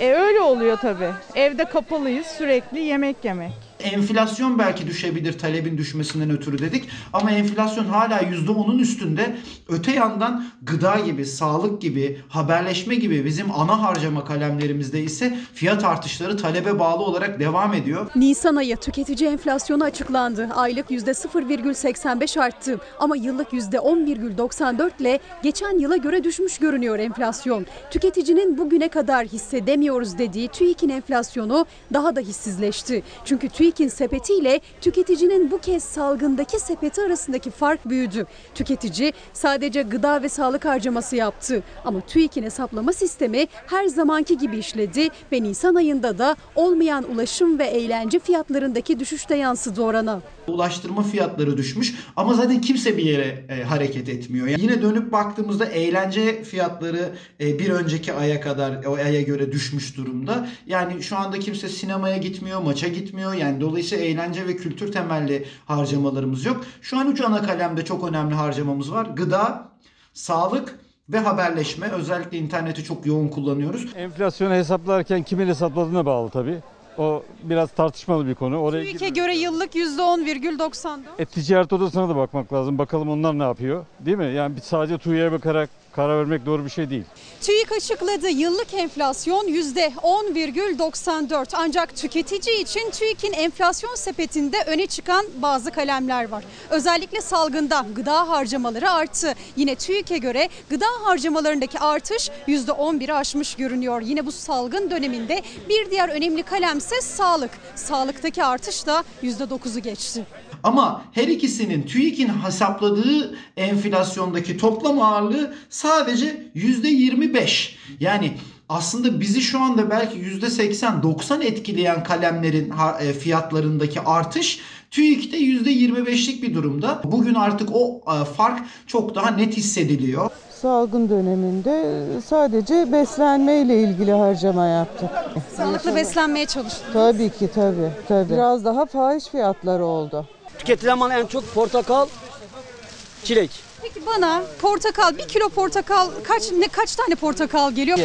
[SPEAKER 22] E öyle oluyor tabii. Evde kapalıyız sürekli yemek yemek.
[SPEAKER 23] Enflasyon belki düşebilir talebin düşmesinden ötürü dedik ama enflasyon hala %10'un üstünde. Öte yandan gıda gibi, sağlık gibi, haberleşme gibi bizim ana harcama kalemlerimizde ise fiyat artışları talebe bağlı olarak devam ediyor.
[SPEAKER 13] Nisan ayı tüketici enflasyonu açıklandı. Aylık %0,85 arttı ama yıllık %10,94 ile geçen yıla göre düşmüş görünüyor enflasyon. Tüketicinin bugüne kadar hissedemiyoruz dediği TÜİK'in enflasyonu daha da hissizleşti. Çünkü TÜİK TÜİK'in sepetiyle tüketicinin bu kez salgındaki sepeti arasındaki fark büyüdü. Tüketici sadece gıda ve sağlık harcaması yaptı ama TÜİK'in hesaplama sistemi her zamanki gibi işledi ve Nisan ayında da olmayan ulaşım ve eğlence fiyatlarındaki düşüşte yansıdı orana.
[SPEAKER 23] Ulaştırma fiyatları düşmüş ama zaten kimse bir yere e, hareket etmiyor. Yani yine dönüp baktığımızda eğlence fiyatları e, bir önceki aya kadar o aya göre düşmüş durumda. Yani şu anda kimse sinemaya gitmiyor, maça gitmiyor. Yani dolayısıyla eğlence ve kültür temelli harcamalarımız yok. Şu an üç ana kalemde çok önemli harcamamız var. Gıda, sağlık ve haberleşme. Özellikle interneti çok yoğun kullanıyoruz.
[SPEAKER 24] Enflasyonu hesaplarken kimin hesapladığına bağlı tabii. O biraz tartışmalı bir konu. Oraya
[SPEAKER 13] TÜİK'e göre yıllık %10,94.
[SPEAKER 24] E, ticaret odasına da bakmak lazım. Bakalım onlar ne yapıyor. Değil mi? Yani sadece TÜİ'ye bakarak karar vermek doğru bir şey değil.
[SPEAKER 13] TÜİK açıkladı yıllık enflasyon %10,94 ancak tüketici için TÜİK'in enflasyon sepetinde öne çıkan bazı kalemler var. Özellikle salgında gıda harcamaları arttı. Yine TÜİK'e göre gıda harcamalarındaki artış %11'i aşmış görünüyor. Yine bu salgın döneminde bir diğer önemli kalemse sağlık. Sağlıktaki artış da %9'u geçti.
[SPEAKER 23] Ama her ikisinin TÜİK'in hesapladığı enflasyondaki toplam ağırlığı sadece %25. Yani aslında bizi şu anda belki %80-90 etkileyen kalemlerin e, fiyatlarındaki artış TÜİK'te %25'lik bir durumda. Bugün artık o e, fark çok daha net hissediliyor.
[SPEAKER 25] Salgın döneminde sadece beslenme ile ilgili harcama yaptık.
[SPEAKER 13] Sağlıklı beslenmeye çalıştık.
[SPEAKER 25] Tabii ki tabii. tabii. Biraz daha fahiş fiyatları oldu.
[SPEAKER 26] Tüketilen mal en çok portakal, çilek.
[SPEAKER 13] Peki bana portakal, bir kilo portakal kaç ne kaç tane portakal geliyor? 3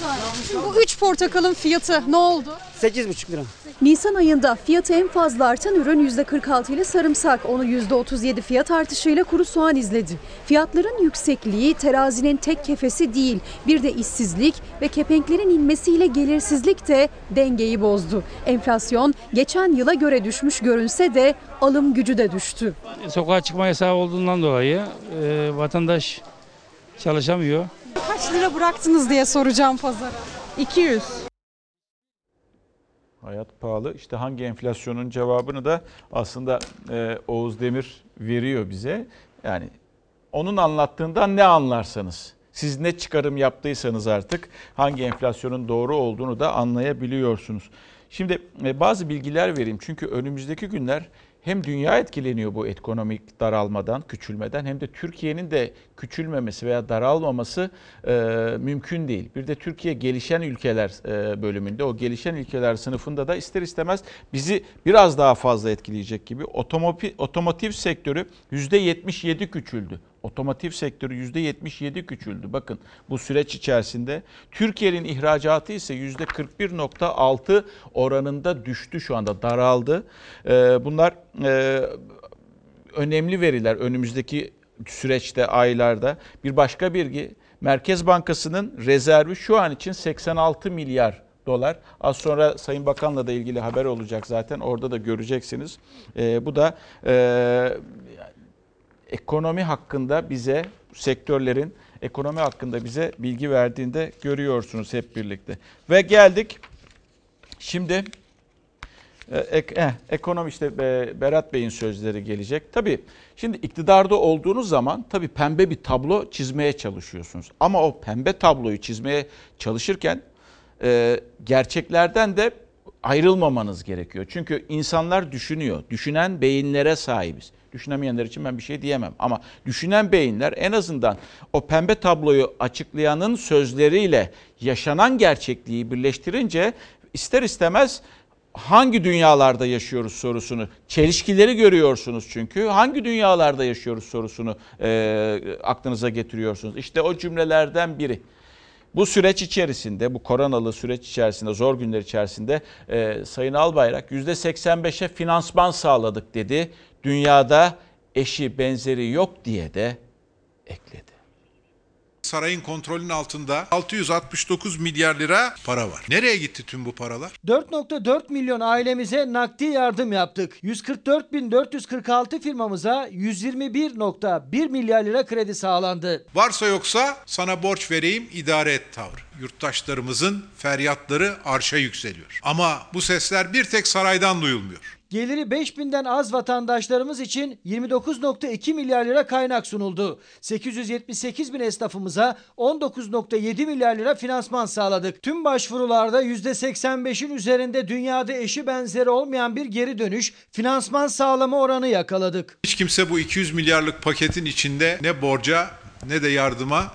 [SPEAKER 13] tane. Şimdi bu 3 portakalın fiyatı ne oldu?
[SPEAKER 26] 8,5 lira.
[SPEAKER 13] Nisan ayında fiyatı en fazla artan ürün %46 ile sarımsak, onu %37 fiyat artışıyla kuru soğan izledi. Fiyatların yüksekliği terazinin tek kefesi değil, bir de işsizlik ve kepenklerin inmesiyle gelirsizlik de dengeyi bozdu. Enflasyon geçen yıla göre düşmüş görünse de alım gücü de düştü.
[SPEAKER 27] Sokağa çıkma yasağı olduğundan dolayı e, vatandaş çalışamıyor.
[SPEAKER 13] Kaç lira bıraktınız diye soracağım pazara. 200.
[SPEAKER 1] Hayat pahalı. İşte hangi enflasyonun cevabını da aslında e, Oğuz Demir veriyor bize. Yani onun anlattığından ne anlarsanız, siz ne çıkarım yaptıysanız artık hangi enflasyonun doğru olduğunu da anlayabiliyorsunuz. Şimdi e, bazı bilgiler vereyim çünkü önümüzdeki günler hem dünya etkileniyor bu ekonomik daralmadan, küçülmeden hem de Türkiye'nin de küçülmemesi veya daralmaması e, mümkün değil. Bir de Türkiye gelişen ülkeler e, bölümünde o gelişen ülkeler sınıfında da ister istemez bizi biraz daha fazla etkileyecek gibi otomotiv, otomotiv sektörü %77 küçüldü. Otomotiv sektörü %77 küçüldü. Bakın bu süreç içerisinde Türkiye'nin ihracatı ise %41.6 oranında düştü şu anda daraldı. Bunlar önemli veriler önümüzdeki süreçte aylarda. Bir başka bilgi Merkez Bankası'nın rezervi şu an için 86 milyar dolar. Az sonra Sayın Bakan'la da ilgili haber olacak zaten orada da göreceksiniz. bu da ekonomi hakkında bize sektörlerin ekonomi hakkında bize bilgi verdiğinde görüyorsunuz hep birlikte. Ve geldik şimdi ek, eh, ekonomi işte Berat Bey'in sözleri gelecek. Tabii şimdi iktidarda olduğunuz zaman tabii pembe bir tablo çizmeye çalışıyorsunuz. Ama o pembe tabloyu çizmeye çalışırken e, gerçeklerden de ayrılmamanız gerekiyor. Çünkü insanlar düşünüyor. Düşünen beyinlere sahibiz. Düşünemeyenler için ben bir şey diyemem. Ama düşünen beyinler en azından o pembe tabloyu açıklayanın sözleriyle yaşanan gerçekliği birleştirince ister istemez hangi dünyalarda yaşıyoruz sorusunu, çelişkileri görüyorsunuz çünkü. Hangi dünyalarda yaşıyoruz sorusunu e, aklınıza getiriyorsunuz. İşte o cümlelerden biri. Bu süreç içerisinde, bu koronalı süreç içerisinde, zor günler içerisinde e, Sayın Albayrak %85'e finansman sağladık dedi. Dünyada eşi benzeri yok diye de ekledi.
[SPEAKER 11] Sarayın kontrolünün altında 669 milyar lira para var. Nereye gitti tüm bu paralar?
[SPEAKER 21] 4.4 milyon ailemize nakdi yardım yaptık. 144.446 firmamıza 121.1 milyar lira kredi sağlandı.
[SPEAKER 11] Varsa yoksa sana borç vereyim idare et tavrı. Yurttaşlarımızın feryatları arşa yükseliyor. Ama bu sesler bir tek saraydan duyulmuyor.
[SPEAKER 21] Geliri 5000'den az vatandaşlarımız için 29.2 milyar lira kaynak sunuldu. 878 bin esnafımıza 19.7 milyar lira finansman sağladık. Tüm başvurularda %85'in üzerinde dünyada eşi benzeri olmayan bir geri dönüş finansman sağlama oranı yakaladık.
[SPEAKER 11] Hiç kimse bu 200 milyarlık paketin içinde ne borca ne de yardıma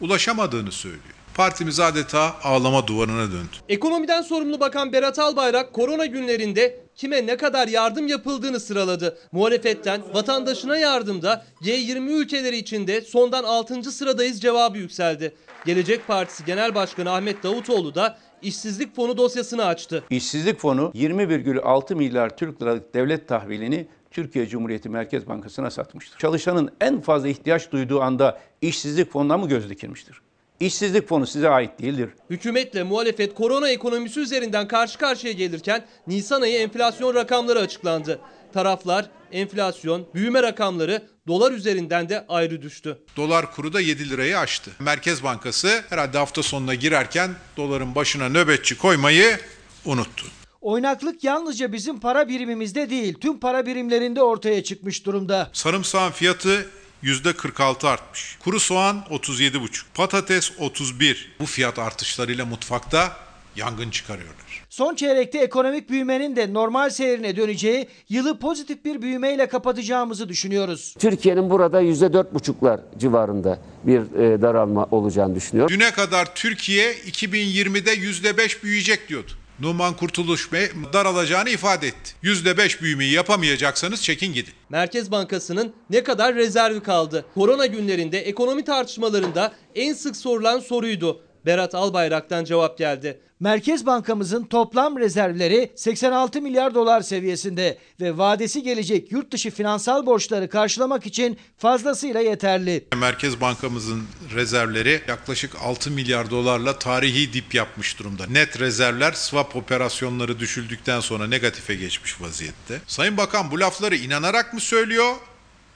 [SPEAKER 11] ulaşamadığını söylüyor. Partimiz adeta ağlama duvarına döndü.
[SPEAKER 10] Ekonomiden sorumlu bakan Berat Albayrak korona günlerinde kime ne kadar yardım yapıldığını sıraladı. Muhalefetten vatandaşına yardımda G20 ülkeleri içinde sondan 6. sıradayız cevabı yükseldi. Gelecek Partisi Genel Başkanı Ahmet Davutoğlu da işsizlik fonu dosyasını açtı.
[SPEAKER 19] İşsizlik fonu 20,6 milyar Türk liralık devlet tahvilini Türkiye Cumhuriyeti Merkez Bankası'na satmıştır. Çalışanın en fazla ihtiyaç duyduğu anda işsizlik fonuna mı göz dikilmiştir? İşsizlik fonu size ait değildir.
[SPEAKER 10] Hükümetle muhalefet korona ekonomisi üzerinden karşı karşıya gelirken Nisan ayı enflasyon rakamları açıklandı. Taraflar enflasyon, büyüme rakamları dolar üzerinden de ayrı düştü.
[SPEAKER 11] Dolar kuru da 7 lirayı aştı. Merkez Bankası herhalde hafta sonuna girerken doların başına nöbetçi koymayı unuttu.
[SPEAKER 21] Oynaklık yalnızca bizim para birimimizde değil, tüm para birimlerinde ortaya çıkmış durumda.
[SPEAKER 11] Sarımsağın fiyatı %46 artmış. Kuru soğan 37,5. Patates 31. Bu fiyat artışlarıyla mutfakta yangın çıkarıyorlar.
[SPEAKER 21] Son çeyrekte ekonomik büyümenin de normal seyrine döneceği, yılı pozitif bir büyümeyle kapatacağımızı düşünüyoruz.
[SPEAKER 28] Türkiye'nin burada %4,5'lar civarında bir e, daralma olacağını düşünüyor.
[SPEAKER 11] Düne kadar Türkiye 2020'de %5 büyüyecek diyordu. Numan Kurtuluş Bey daralacağını ifade etti. %5 büyümeyi yapamayacaksanız çekin gidin.
[SPEAKER 10] Merkez Bankası'nın ne kadar rezervi kaldı? Korona günlerinde ekonomi tartışmalarında en sık sorulan soruydu. Berat Albayrak'tan cevap geldi.
[SPEAKER 21] Merkez Bankamızın toplam rezervleri 86 milyar dolar seviyesinde ve vadesi gelecek yurt dışı finansal borçları karşılamak için fazlasıyla yeterli.
[SPEAKER 11] Merkez Bankamızın rezervleri yaklaşık 6 milyar dolarla tarihi dip yapmış durumda. Net rezervler swap operasyonları düşüldükten sonra negatife geçmiş vaziyette. Sayın Bakan bu lafları inanarak mı söylüyor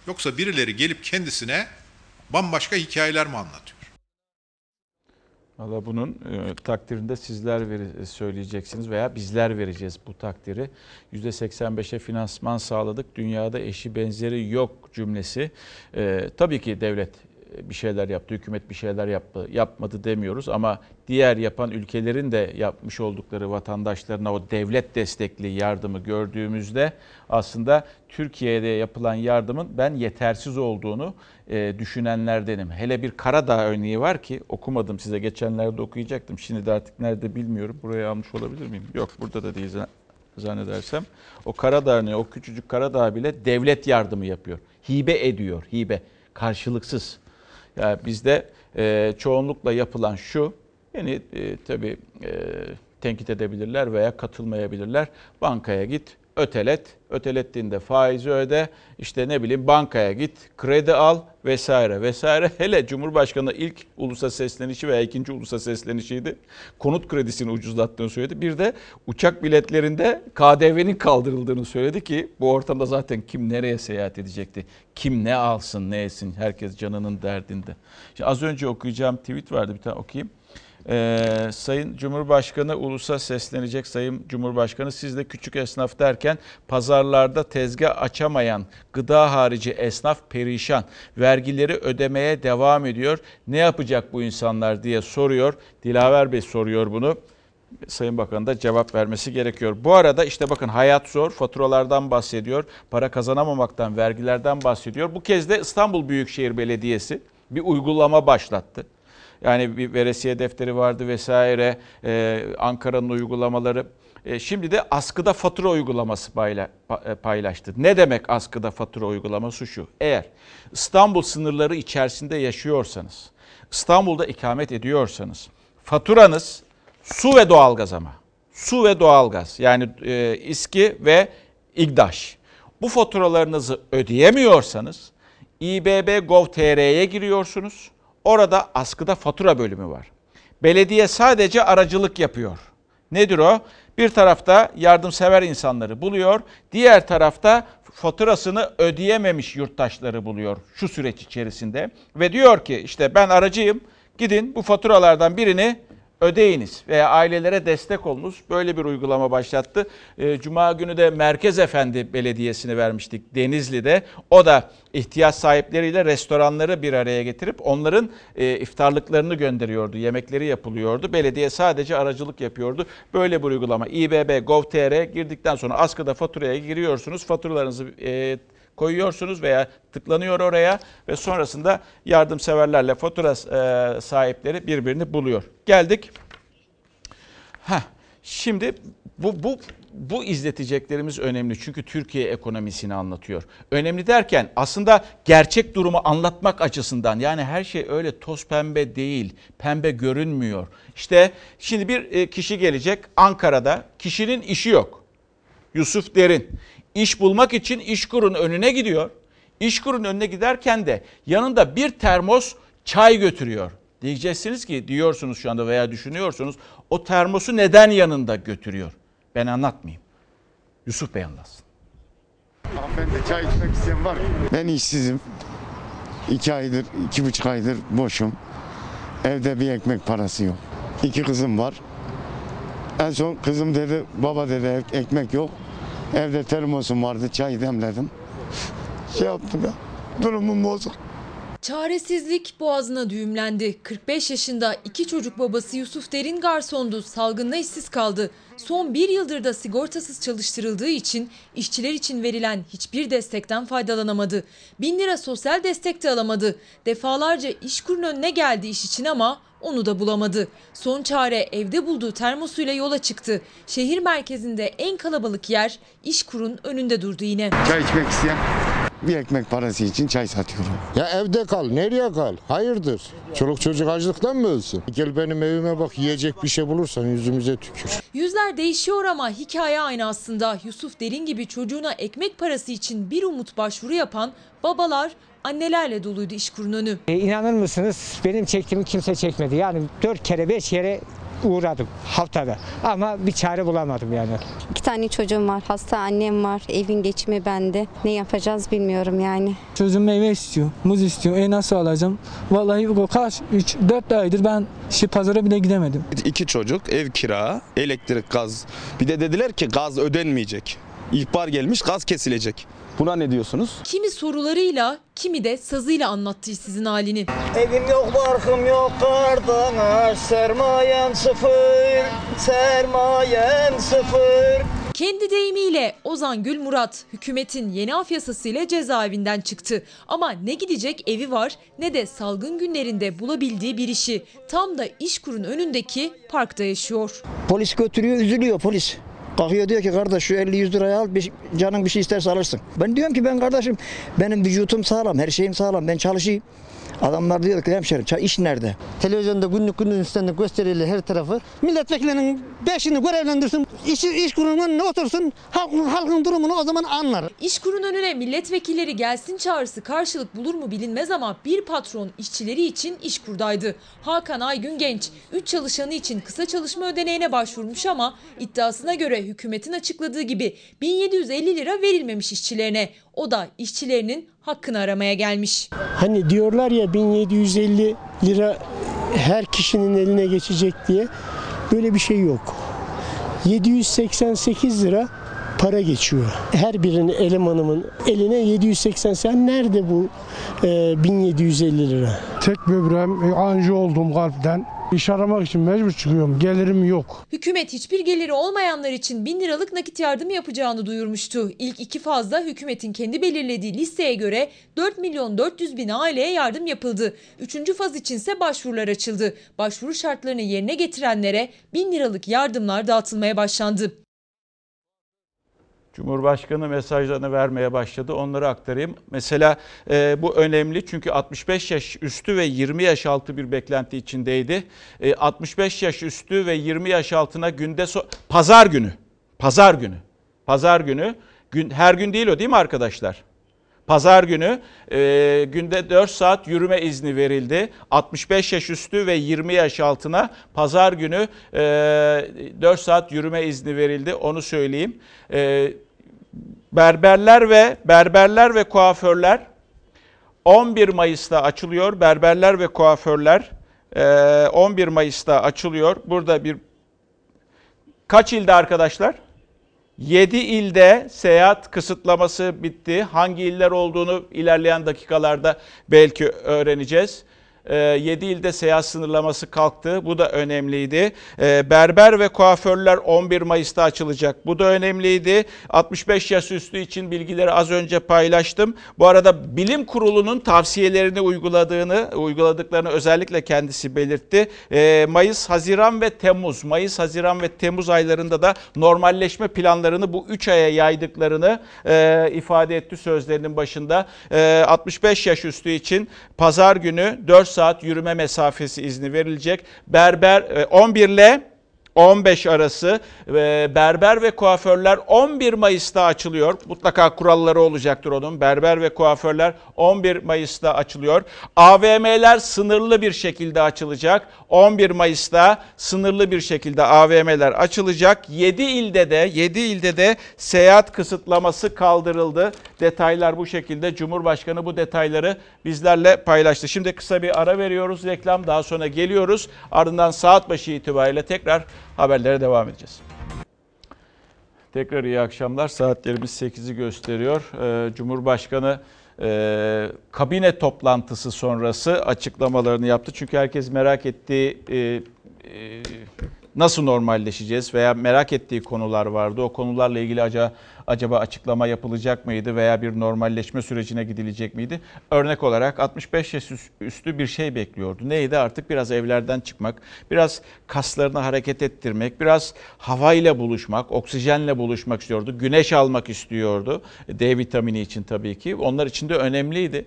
[SPEAKER 11] yoksa birileri gelip kendisine bambaşka hikayeler mi anlatıyor?
[SPEAKER 1] Valla bunun e, takdirinde sizler veri, söyleyeceksiniz veya bizler vereceğiz bu takdiri. %85'e finansman sağladık. Dünyada eşi benzeri yok cümlesi. E, tabii ki devlet bir şeyler yaptı, hükümet bir şeyler yaptı, yapmadı demiyoruz ama diğer yapan ülkelerin de yapmış oldukları vatandaşlarına o devlet destekli yardımı gördüğümüzde aslında Türkiye'de yapılan yardımın ben yetersiz olduğunu e, düşünenlerdenim. Hele bir Karadağ örneği var ki okumadım size geçenlerde okuyacaktım. Şimdi de artık nerede bilmiyorum. Buraya almış olabilir miyim? Yok burada da değil zannedersem. O Karadağ örneği, o küçücük Karadağ bile devlet yardımı yapıyor. Hibe ediyor, hibe. Karşılıksız. Yani bizde e, çoğunlukla yapılan şu, yani e, tabii e, tenkit edebilirler veya katılmayabilirler. Bankaya git, ötelet, ötelettiğinde faizi öde, işte ne bileyim bankaya git, kredi al vesaire vesaire. Hele Cumhurbaşkanı ilk ulusa seslenişi veya ikinci ulusa seslenişiydi. Konut kredisini ucuzlattığını söyledi. Bir de uçak biletlerinde KDV'nin kaldırıldığını söyledi ki bu ortamda zaten kim nereye seyahat edecekti? Kim ne alsın ne etsin herkes canının derdinde. Şimdi az önce okuyacağım tweet vardı bir tane okuyayım. Ee, Sayın Cumhurbaşkanı ulusa seslenecek Sayın Cumhurbaşkanı siz de küçük esnaf derken pazarlarda tezgah açamayan gıda harici esnaf perişan. Vergileri ödemeye devam ediyor. Ne yapacak bu insanlar diye soruyor. Dilaver Bey soruyor bunu. Sayın Bakan da cevap vermesi gerekiyor. Bu arada işte bakın hayat zor, faturalardan bahsediyor, para kazanamamaktan, vergilerden bahsediyor. Bu kez de İstanbul Büyükşehir Belediyesi bir uygulama başlattı. Yani bir veresiye defteri vardı vesaire. Ee, Ankara'nın uygulamaları. Ee, şimdi de askıda fatura uygulaması e, paylaştı. Ne demek askıda fatura uygulaması şu? Eğer İstanbul sınırları içerisinde yaşıyorsanız, İstanbul'da ikamet ediyorsanız, faturanız su ve doğalgaz ama. Su ve doğalgaz yani e, İSKİ ve İGDAŞ. Bu faturalarınızı ödeyemiyorsanız İBB Gov.tr'ye giriyorsunuz Orada askıda fatura bölümü var. Belediye sadece aracılık yapıyor. Nedir o? Bir tarafta yardımsever insanları buluyor, diğer tarafta faturasını ödeyememiş yurttaşları buluyor şu süreç içerisinde ve diyor ki işte ben aracıyım. Gidin bu faturalardan birini ödeyiniz veya ailelere destek olunuz. Böyle bir uygulama başlattı. Ee, Cuma günü de Merkez Efendi Belediyesi'ni vermiştik Denizli'de. O da ihtiyaç sahipleriyle restoranları bir araya getirip onların e, iftarlıklarını gönderiyordu. Yemekleri yapılıyordu. Belediye sadece aracılık yapıyordu. Böyle bir uygulama. İBB Gov.tr girdikten sonra askıda faturaya giriyorsunuz. Faturalarınızı e, koyuyorsunuz veya tıklanıyor oraya ve sonrasında yardımseverlerle fatura e, sahipleri birbirini buluyor. Geldik. Heh, şimdi bu, bu, bu izleteceklerimiz önemli çünkü Türkiye ekonomisini anlatıyor. Önemli derken aslında gerçek durumu anlatmak açısından yani her şey öyle toz pembe değil, pembe görünmüyor. İşte şimdi bir e, kişi gelecek Ankara'da, kişinin işi yok. Yusuf Derin iş bulmak için İşkur'un önüne gidiyor. İşkur'un önüne giderken de yanında bir termos çay götürüyor. Diyeceksiniz ki diyorsunuz şu anda veya düşünüyorsunuz o termosu neden yanında götürüyor? Ben anlatmayayım. Yusuf Bey anlatsın.
[SPEAKER 29] Hanımefendi çay içmek isteyen var mı? Ben işsizim. İki aydır, iki buçuk aydır boşum. Evde bir ekmek parası yok. İki kızım var. En son kızım dedi, baba dedi ekmek yok. Evde termosum vardı, çay demledim. Şey yaptım ya, durumum bozuk.
[SPEAKER 30] Çaresizlik boğazına düğümlendi. 45 yaşında iki çocuk babası Yusuf Derin garsondu. Salgında işsiz kaldı. Son bir yıldır da sigortasız çalıştırıldığı için işçiler için verilen hiçbir destekten faydalanamadı. Bin lira sosyal destek de alamadı. Defalarca işkurun önüne geldi iş için ama onu da bulamadı. Son çare evde bulduğu termosuyla yola çıktı. Şehir merkezinde en kalabalık yer İşkur'un önünde durdu yine.
[SPEAKER 29] Çay içmek isteyen bir ekmek parası için çay satıyorum.
[SPEAKER 31] Ya evde kal, nereye kal? Hayırdır? Çoluk çocuk açlıktan mı ölsün? Gel benim evime bak yiyecek bir şey bulursan yüzümüze tükür.
[SPEAKER 30] Yüzler değişiyor ama hikaye aynı aslında. Yusuf Derin gibi çocuğuna ekmek parası için bir umut başvuru yapan babalar annelerle doluydu işkurun önü.
[SPEAKER 32] E, inanır mısınız benim çektiğimi kimse çekmedi. Yani dört kere beş kere uğradım haftada ama bir çare bulamadım yani.
[SPEAKER 33] İki tane çocuğum var, hasta annem var, evin geçimi bende. Ne yapacağız bilmiyorum yani.
[SPEAKER 34] Çocuğum meyve istiyor, muz istiyor. E nasıl alacağım? Vallahi bu kaç, 3, 4 aydır ben şey, pazara bile gidemedim.
[SPEAKER 35] İki çocuk, ev kira, elektrik, gaz. Bir de dediler ki gaz ödenmeyecek. İhbar gelmiş gaz kesilecek. Buna ne diyorsunuz?
[SPEAKER 30] Kimi sorularıyla, kimi de sazıyla anlattı sizin halini.
[SPEAKER 32] Evim yok, barkım yok, kardan sermayem sıfır, sermayem sıfır.
[SPEAKER 30] Kendi deyimiyle Ozan Gül Murat hükümetin yeni af yasasıyla cezaevinden çıktı. Ama ne gidecek evi var ne de salgın günlerinde bulabildiği bir işi. Tam da İşkur'un önündeki parkta yaşıyor.
[SPEAKER 32] Polis götürüyor, üzülüyor polis. Kalkıyor diyor ki kardeş şu 50-100 liraya al bir, canın bir şey isterse alırsın. Ben diyorum ki ben kardeşim benim vücutum sağlam her şeyim sağlam ben çalışayım. Adamlar diyor ki hemşerim iş nerede?
[SPEAKER 36] Televizyonda günlük günlük üstünde gösteriyle her tarafı. Milletvekillerinin beşini görevlendirsin, iş, iş kurumunun önüne otursun, halkın, halkın durumunu o zaman anlar.
[SPEAKER 30] İşkurun önüne milletvekilleri gelsin çağrısı karşılık bulur mu bilinmez ama bir patron işçileri için İşkur'daydı. Hakan Aygün Genç 3 çalışanı için kısa çalışma ödeneğine başvurmuş ama iddiasına göre hükümetin açıkladığı gibi 1750 lira verilmemiş işçilerine. O da işçilerinin hakkını aramaya gelmiş.
[SPEAKER 36] Hani diyorlar ya 1750 lira her kişinin eline geçecek diye böyle bir şey yok. 788 lira para geçiyor. Her birinin elemanımın eline 788 nerede bu e, 1750 lira?
[SPEAKER 37] Tek böbreğim anji oldum kalpten. İş aramak için mecbur çıkıyorum. Gelirim yok.
[SPEAKER 30] Hükümet hiçbir geliri olmayanlar için 1000 liralık nakit yardım yapacağını duyurmuştu. İlk iki fazla hükümetin kendi belirlediği listeye göre 4 milyon 400 bin aileye yardım yapıldı. Üçüncü faz içinse başvurular açıldı. Başvuru şartlarını yerine getirenlere 1000 liralık yardımlar dağıtılmaya başlandı.
[SPEAKER 1] Cumhurbaşkanı mesajlarını vermeye başladı. Onları aktarayım. Mesela e, bu önemli çünkü 65 yaş üstü ve 20 yaş altı bir beklenti içindeydi. E, 65 yaş üstü ve 20 yaş altına günde so pazar günü. Pazar günü. Pazar günü. Gün, her gün değil o değil mi arkadaşlar? Pazar günü e, günde 4 saat yürüme izni verildi. 65 yaş üstü ve 20 yaş altına pazar günü e, 4 saat yürüme izni verildi. Onu söyleyeyim. E, berberler ve berberler ve kuaförler 11 Mayıs'ta açılıyor. Berberler ve kuaförler e, 11 Mayıs'ta açılıyor. Burada bir kaç ilde arkadaşlar? 7 ilde seyahat kısıtlaması bitti. Hangi iller olduğunu ilerleyen dakikalarda belki öğreneceğiz. 7 ilde seyahat sınırlaması kalktı. Bu da önemliydi. Ee, berber ve kuaförler 11 Mayıs'ta açılacak. Bu da önemliydi. 65 yaş üstü için bilgileri az önce paylaştım. Bu arada bilim kurulunun tavsiyelerini uyguladığını, uyguladıklarını özellikle kendisi belirtti. Ee, Mayıs, Haziran ve Temmuz, Mayıs, Haziran ve Temmuz aylarında da normalleşme planlarını bu 3 aya yaydıklarını e, ifade etti sözlerinin başında. 65 ee, yaş üstü için pazar günü 4 saat yürüme mesafesi izni verilecek. Berber 11 e, ile 15 arası berber ve kuaförler 11 Mayıs'ta açılıyor. Mutlaka kuralları olacaktır onun. Berber ve kuaförler 11 Mayıs'ta açılıyor. AVM'ler sınırlı bir şekilde açılacak. 11 Mayıs'ta sınırlı bir şekilde AVM'ler açılacak. 7 ilde de 7 ilde de seyahat kısıtlaması kaldırıldı. Detaylar bu şekilde. Cumhurbaşkanı bu detayları bizlerle paylaştı. Şimdi kısa bir ara veriyoruz. Reklam daha sonra geliyoruz. Ardından saat başı itibariyle tekrar haberlere devam edeceğiz. Tekrar iyi akşamlar. Saatlerimiz 8'i gösteriyor. Ee, Cumhurbaşkanı e, kabine toplantısı sonrası açıklamalarını yaptı. Çünkü herkes merak ettiği e, e, nasıl normalleşeceğiz veya merak ettiği konular vardı. O konularla ilgili acaba, acaba açıklama yapılacak mıydı veya bir normalleşme sürecine gidilecek miydi? Örnek olarak 65 yaş üstü bir şey bekliyordu. Neydi? Artık biraz evlerden çıkmak, biraz kaslarını hareket ettirmek, biraz havayla buluşmak, oksijenle buluşmak istiyordu. Güneş almak istiyordu. D vitamini için tabii ki. Onlar için de önemliydi.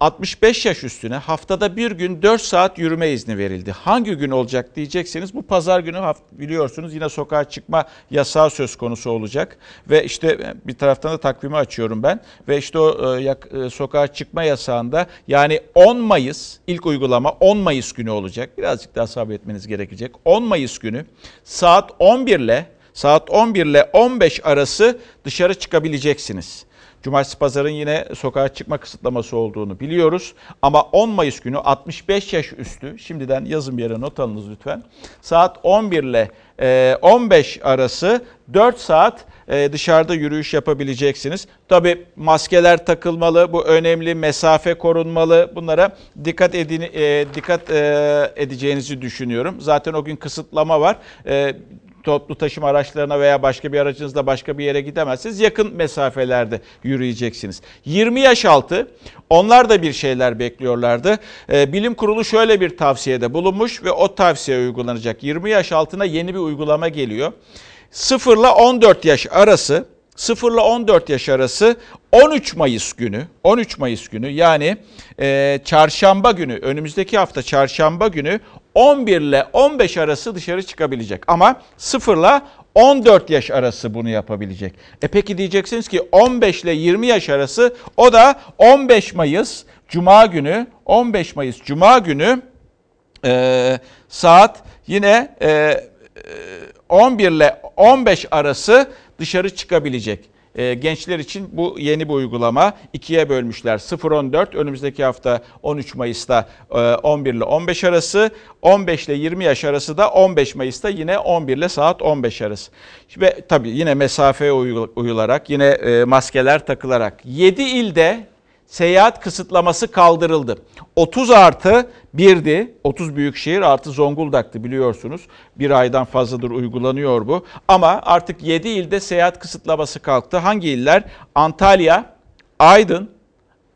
[SPEAKER 1] 65 ee, yaş üstüne haftada bir gün 4 saat yürüme izni verildi. Hangi gün olacak diyeceksiniz. Bu pazar günü biliyorsunuz yine sokağa çıkma yasağı söz konusu olacak. Ve işte e, bir taraftan da takvimi açıyorum ben. Ve işte o e, e, sokağa çıkma yasağında yani 10 Mayıs ilk uygulama 10 Mayıs günü olacak. Birazcık daha sabretmeniz gerekecek. 10 Mayıs günü saat 11 ile saat 11 ile 15 arası dışarı çıkabileceksiniz. Cumartesi pazarın yine sokağa çıkma kısıtlaması olduğunu biliyoruz. Ama 10 Mayıs günü 65 yaş üstü, şimdiden yazın bir yere not alınız lütfen. Saat 11 ile 15 arası 4 saat e, dışarıda yürüyüş yapabileceksiniz. Tabi maskeler takılmalı, bu önemli, mesafe korunmalı. Bunlara dikkat edin, e, dikkat e, edeceğinizi düşünüyorum. Zaten o gün kısıtlama var toplu taşıma araçlarına veya başka bir aracınızla başka bir yere gidemezsiniz. Yakın mesafelerde yürüyeceksiniz. 20 yaş altı onlar da bir şeyler bekliyorlardı. Ee, bilim kurulu şöyle bir tavsiyede bulunmuş ve o tavsiye uygulanacak. 20 yaş altına yeni bir uygulama geliyor. 0 ile 14 yaş arası 0 ile 14 yaş arası 13 Mayıs günü 13 Mayıs günü yani e, çarşamba günü önümüzdeki hafta çarşamba günü 11 ile 15 arası dışarı çıkabilecek. Ama 0 ile 14 yaş arası bunu yapabilecek. E peki diyeceksiniz ki 15 ile 20 yaş arası o da 15 Mayıs Cuma günü 15 Mayıs Cuma günü e, saat yine e, 11 ile 15 arası dışarı çıkabilecek. E, gençler için bu yeni bir uygulama. ikiye bölmüşler. 0-14 önümüzdeki hafta 13 Mayıs'ta 11 e, ile 15 arası. 15 ile 20 yaş arası da 15 Mayıs'ta yine 11 ile saat 15 arası. Ve tabii yine mesafeye uyularak yine e, maskeler takılarak 7 ilde seyahat kısıtlaması kaldırıldı. 30 artı 1'di. 30 büyük şehir artı Zonguldak'tı biliyorsunuz. Bir aydan fazladır uygulanıyor bu. Ama artık 7 ilde seyahat kısıtlaması kalktı. Hangi iller? Antalya, Aydın,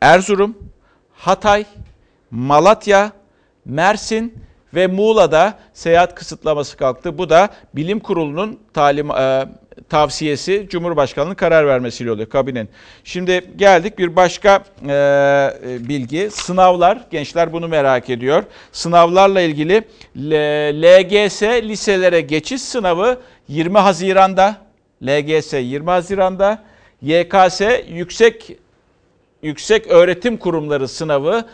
[SPEAKER 1] Erzurum, Hatay, Malatya, Mersin ve Muğla'da seyahat kısıtlaması kalktı. Bu da bilim kurulunun talim, e, tavsiyesi Cumhurbaşkanı'nın karar vermesiyle oluyor kabinin. Şimdi geldik bir başka e, bilgi. Sınavlar, gençler bunu merak ediyor. Sınavlarla ilgili LGS liselere geçiş sınavı 20 Haziran'da, LGS 20 Haziran'da, YKS yüksek Yüksek Öğretim Kurumları sınavı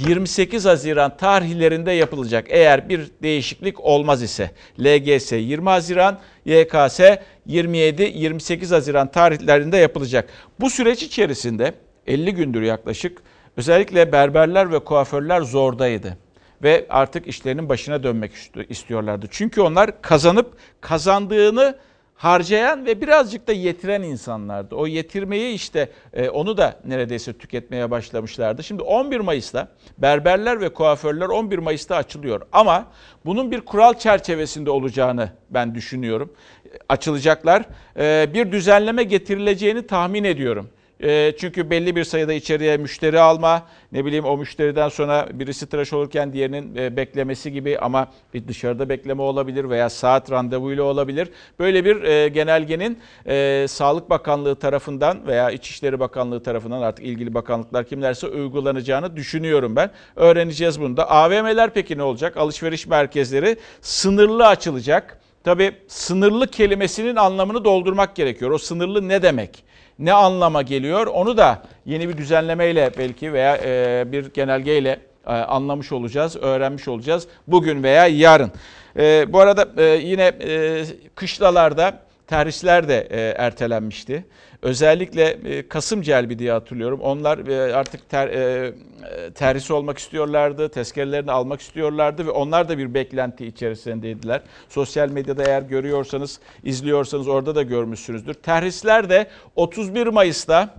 [SPEAKER 1] 27-28 Haziran tarihlerinde yapılacak. Eğer bir değişiklik olmaz ise LGS 20 Haziran, YKS 27-28 Haziran tarihlerinde yapılacak. Bu süreç içerisinde 50 gündür yaklaşık özellikle berberler ve kuaförler zordaydı ve artık işlerinin başına dönmek istiyorlardı. Çünkü onlar kazanıp kazandığını harcayan ve birazcık da yetiren insanlardı. O yetirmeyi işte e, onu da neredeyse tüketmeye başlamışlardı. Şimdi 11 Mayıs'ta berberler ve kuaförler 11 Mayıs'ta açılıyor. Ama bunun bir kural çerçevesinde olacağını ben düşünüyorum. Açılacaklar. E, bir düzenleme getirileceğini tahmin ediyorum. E, çünkü belli bir sayıda içeriye müşteri alma, ne bileyim o müşteriden sonra birisi tıraş olurken diğerinin e, beklemesi gibi ama bir dışarıda bekleme olabilir veya saat randevuyla olabilir. Böyle bir e, genelgenin e, Sağlık Bakanlığı tarafından veya İçişleri Bakanlığı tarafından artık ilgili bakanlıklar kimlerse uygulanacağını düşünüyorum ben. Öğreneceğiz bunu da. AVM'ler peki ne olacak? Alışveriş merkezleri sınırlı açılacak. Tabii sınırlı kelimesinin anlamını doldurmak gerekiyor. O sınırlı ne demek? Ne anlama geliyor onu da yeni bir düzenlemeyle belki veya e, bir genelgeyle e, anlamış olacağız, öğrenmiş olacağız bugün veya yarın. E, bu arada yine kışlalarda terhisler de ertelenmişti. Özellikle e, Kasım Celbi diye hatırlıyorum. Onlar e, artık ter, e, terhis olmak istiyorlardı, tezkerelerini almak istiyorlardı ve onlar da bir beklenti içerisindeydiler. Sosyal medyada eğer görüyorsanız, izliyorsanız orada da görmüşsünüzdür. Terhisler de 31 Mayıs'ta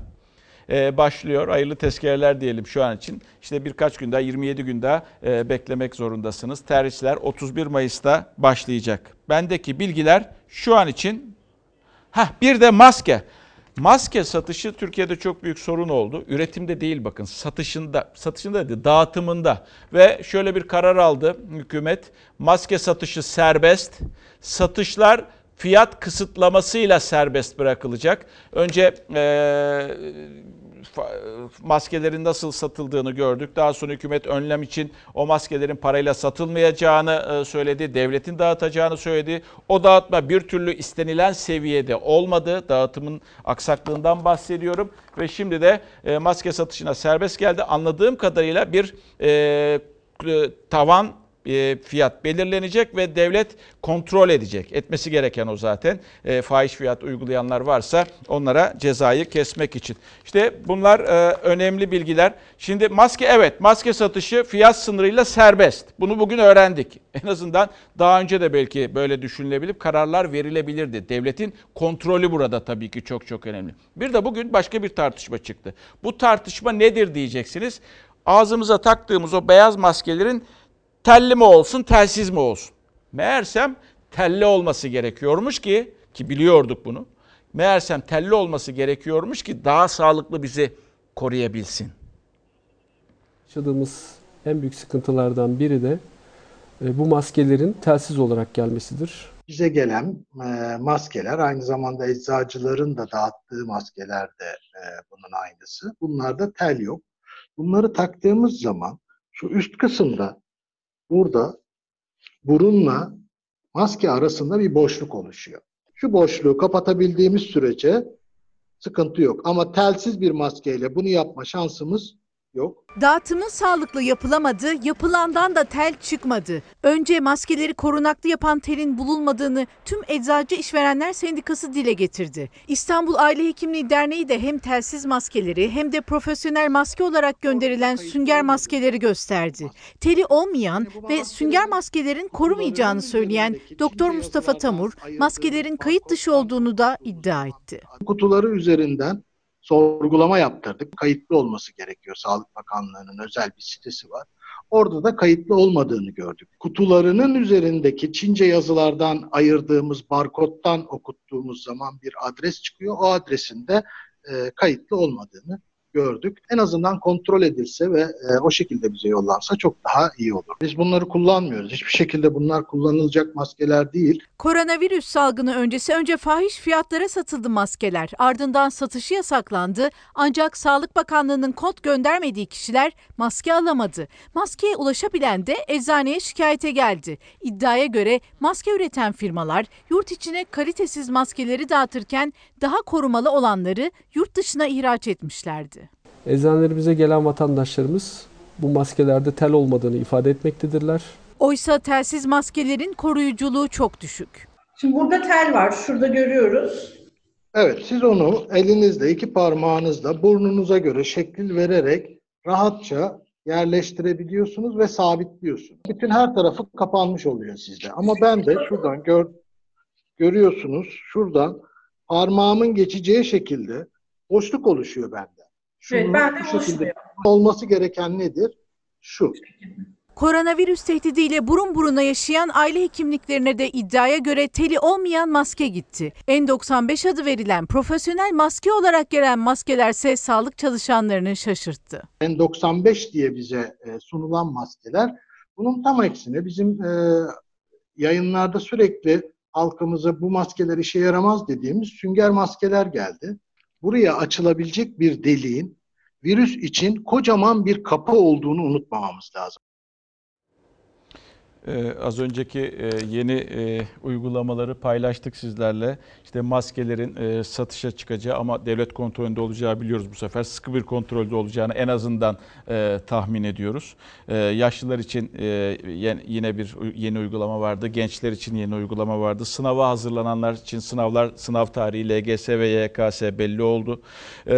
[SPEAKER 1] başlıyor. Hayırlı tezkereler diyelim şu an için. İşte birkaç gün daha 27 gün daha beklemek zorundasınız. Terhisler 31 Mayıs'ta başlayacak. Bendeki bilgiler şu an için. Heh, bir de maske. Maske satışı Türkiye'de çok büyük sorun oldu. Üretimde değil bakın satışında, satışında değil dağıtımında. Ve şöyle bir karar aldı hükümet. Maske satışı serbest. Satışlar fiyat kısıtlamasıyla serbest bırakılacak. Önce ee, maskelerin nasıl satıldığını gördük. Daha sonra hükümet önlem için o maskelerin parayla satılmayacağını e, söyledi. Devletin dağıtacağını söyledi. O dağıtma bir türlü istenilen seviyede olmadı. Dağıtımın aksaklığından bahsediyorum. Ve şimdi de e, maske satışına serbest geldi. Anladığım kadarıyla bir e, tavan e, fiyat belirlenecek ve devlet kontrol edecek. Etmesi gereken o zaten. E, fahiş fiyat uygulayanlar varsa onlara cezayı kesmek için. İşte bunlar e, önemli bilgiler. Şimdi maske evet maske satışı fiyat sınırıyla serbest. Bunu bugün öğrendik. En azından daha önce de belki böyle düşünülebilip kararlar verilebilirdi. Devletin kontrolü burada tabii ki çok çok önemli. Bir de bugün başka bir tartışma çıktı. Bu tartışma nedir diyeceksiniz. Ağzımıza taktığımız o beyaz maskelerin telli mi olsun, telsiz mi olsun? Meğersem telli olması gerekiyormuş ki, ki biliyorduk bunu. Meğersem telli olması gerekiyormuş ki daha sağlıklı bizi koruyabilsin.
[SPEAKER 38] Yaşadığımız en büyük sıkıntılardan biri de e, bu maskelerin telsiz olarak gelmesidir.
[SPEAKER 39] Bize gelen e, maskeler aynı zamanda eczacıların da dağıttığı maskeler de e, bunun aynısı. Bunlarda tel yok. Bunları taktığımız zaman şu üst kısımda burada burunla maske arasında bir boşluk oluşuyor. Şu boşluğu kapatabildiğimiz sürece sıkıntı yok. Ama telsiz bir maskeyle bunu yapma şansımız yok.
[SPEAKER 40] Dağıtımın sağlıklı yapılamadı, yapılandan da tel çıkmadı. Önce maskeleri korunaklı yapan telin bulunmadığını tüm Eczacı işverenler Sendikası dile getirdi. İstanbul Aile Hekimliği Derneği de hem telsiz maskeleri hem de profesyonel maske olarak gönderilen sünger maskeleri gösterdi. Teli olmayan ve sünger maskelerin korumayacağını söyleyen Doktor Mustafa Tamur, maskelerin kayıt dışı olduğunu da iddia etti.
[SPEAKER 39] Kutuları üzerinden sorgulama yaptırdık. Kayıtlı olması gerekiyor. Sağlık Bakanlığı'nın özel bir sitesi var. Orada da kayıtlı olmadığını gördük. Kutularının üzerindeki Çince yazılardan ayırdığımız barkodtan okuttuğumuz zaman bir adres çıkıyor. O adresinde e, kayıtlı olmadığını gördük. En azından kontrol edilse ve e, o şekilde bize yollansa çok daha iyi olur. Biz bunları kullanmıyoruz. Hiçbir şekilde bunlar kullanılacak maskeler değil.
[SPEAKER 40] Koronavirüs salgını öncesi önce fahiş fiyatlara satıldı maskeler. Ardından satışı yasaklandı. Ancak Sağlık Bakanlığı'nın kod göndermediği kişiler maske alamadı. Maskeye ulaşabilen de eczaneye şikayete geldi. İddiaya göre maske üreten firmalar yurt içine kalitesiz maskeleri dağıtırken daha korumalı olanları yurt dışına ihraç etmişlerdi.
[SPEAKER 38] Eczanelerimize gelen vatandaşlarımız bu maskelerde tel olmadığını ifade etmektedirler.
[SPEAKER 40] Oysa telsiz maskelerin koruyuculuğu çok düşük.
[SPEAKER 41] Şimdi burada tel var. Şurada görüyoruz.
[SPEAKER 39] Evet, siz onu elinizle, iki parmağınızla burnunuza göre şekil vererek rahatça yerleştirebiliyorsunuz ve sabitliyorsunuz. Bütün her tarafı kapanmış oluyor sizde. Ama ben de şuradan gör, görüyorsunuz, şuradan parmağımın geçeceği şekilde boşluk oluşuyor bende. Şunu
[SPEAKER 41] Evet, bende
[SPEAKER 39] bu şekilde olması gereken nedir? Şu.
[SPEAKER 40] Koronavirüs tehdidiyle burun buruna yaşayan aile hekimliklerine de iddiaya göre teli olmayan maske gitti. N95 adı verilen profesyonel maske olarak gelen maskelerse sağlık çalışanlarını şaşırttı.
[SPEAKER 39] N95 diye bize e, sunulan maskeler bunun tam aksine bizim e, yayınlarda sürekli halkımıza bu maskeler işe yaramaz dediğimiz sünger maskeler geldi. Buraya açılabilecek bir deliğin virüs için kocaman bir kapı olduğunu unutmamamız lazım.
[SPEAKER 1] Ee, az önceki e, yeni e, uygulamaları paylaştık sizlerle. İşte maskelerin e, satışa çıkacağı ama devlet kontrolünde olacağı biliyoruz bu sefer. Sıkı bir kontrolde olacağını en azından e, tahmin ediyoruz. E, yaşlılar için e, yine bir yeni uygulama vardı. Gençler için yeni uygulama vardı. Sınava hazırlananlar için sınavlar, sınav tarihi LGS ve YKS belli oldu. E,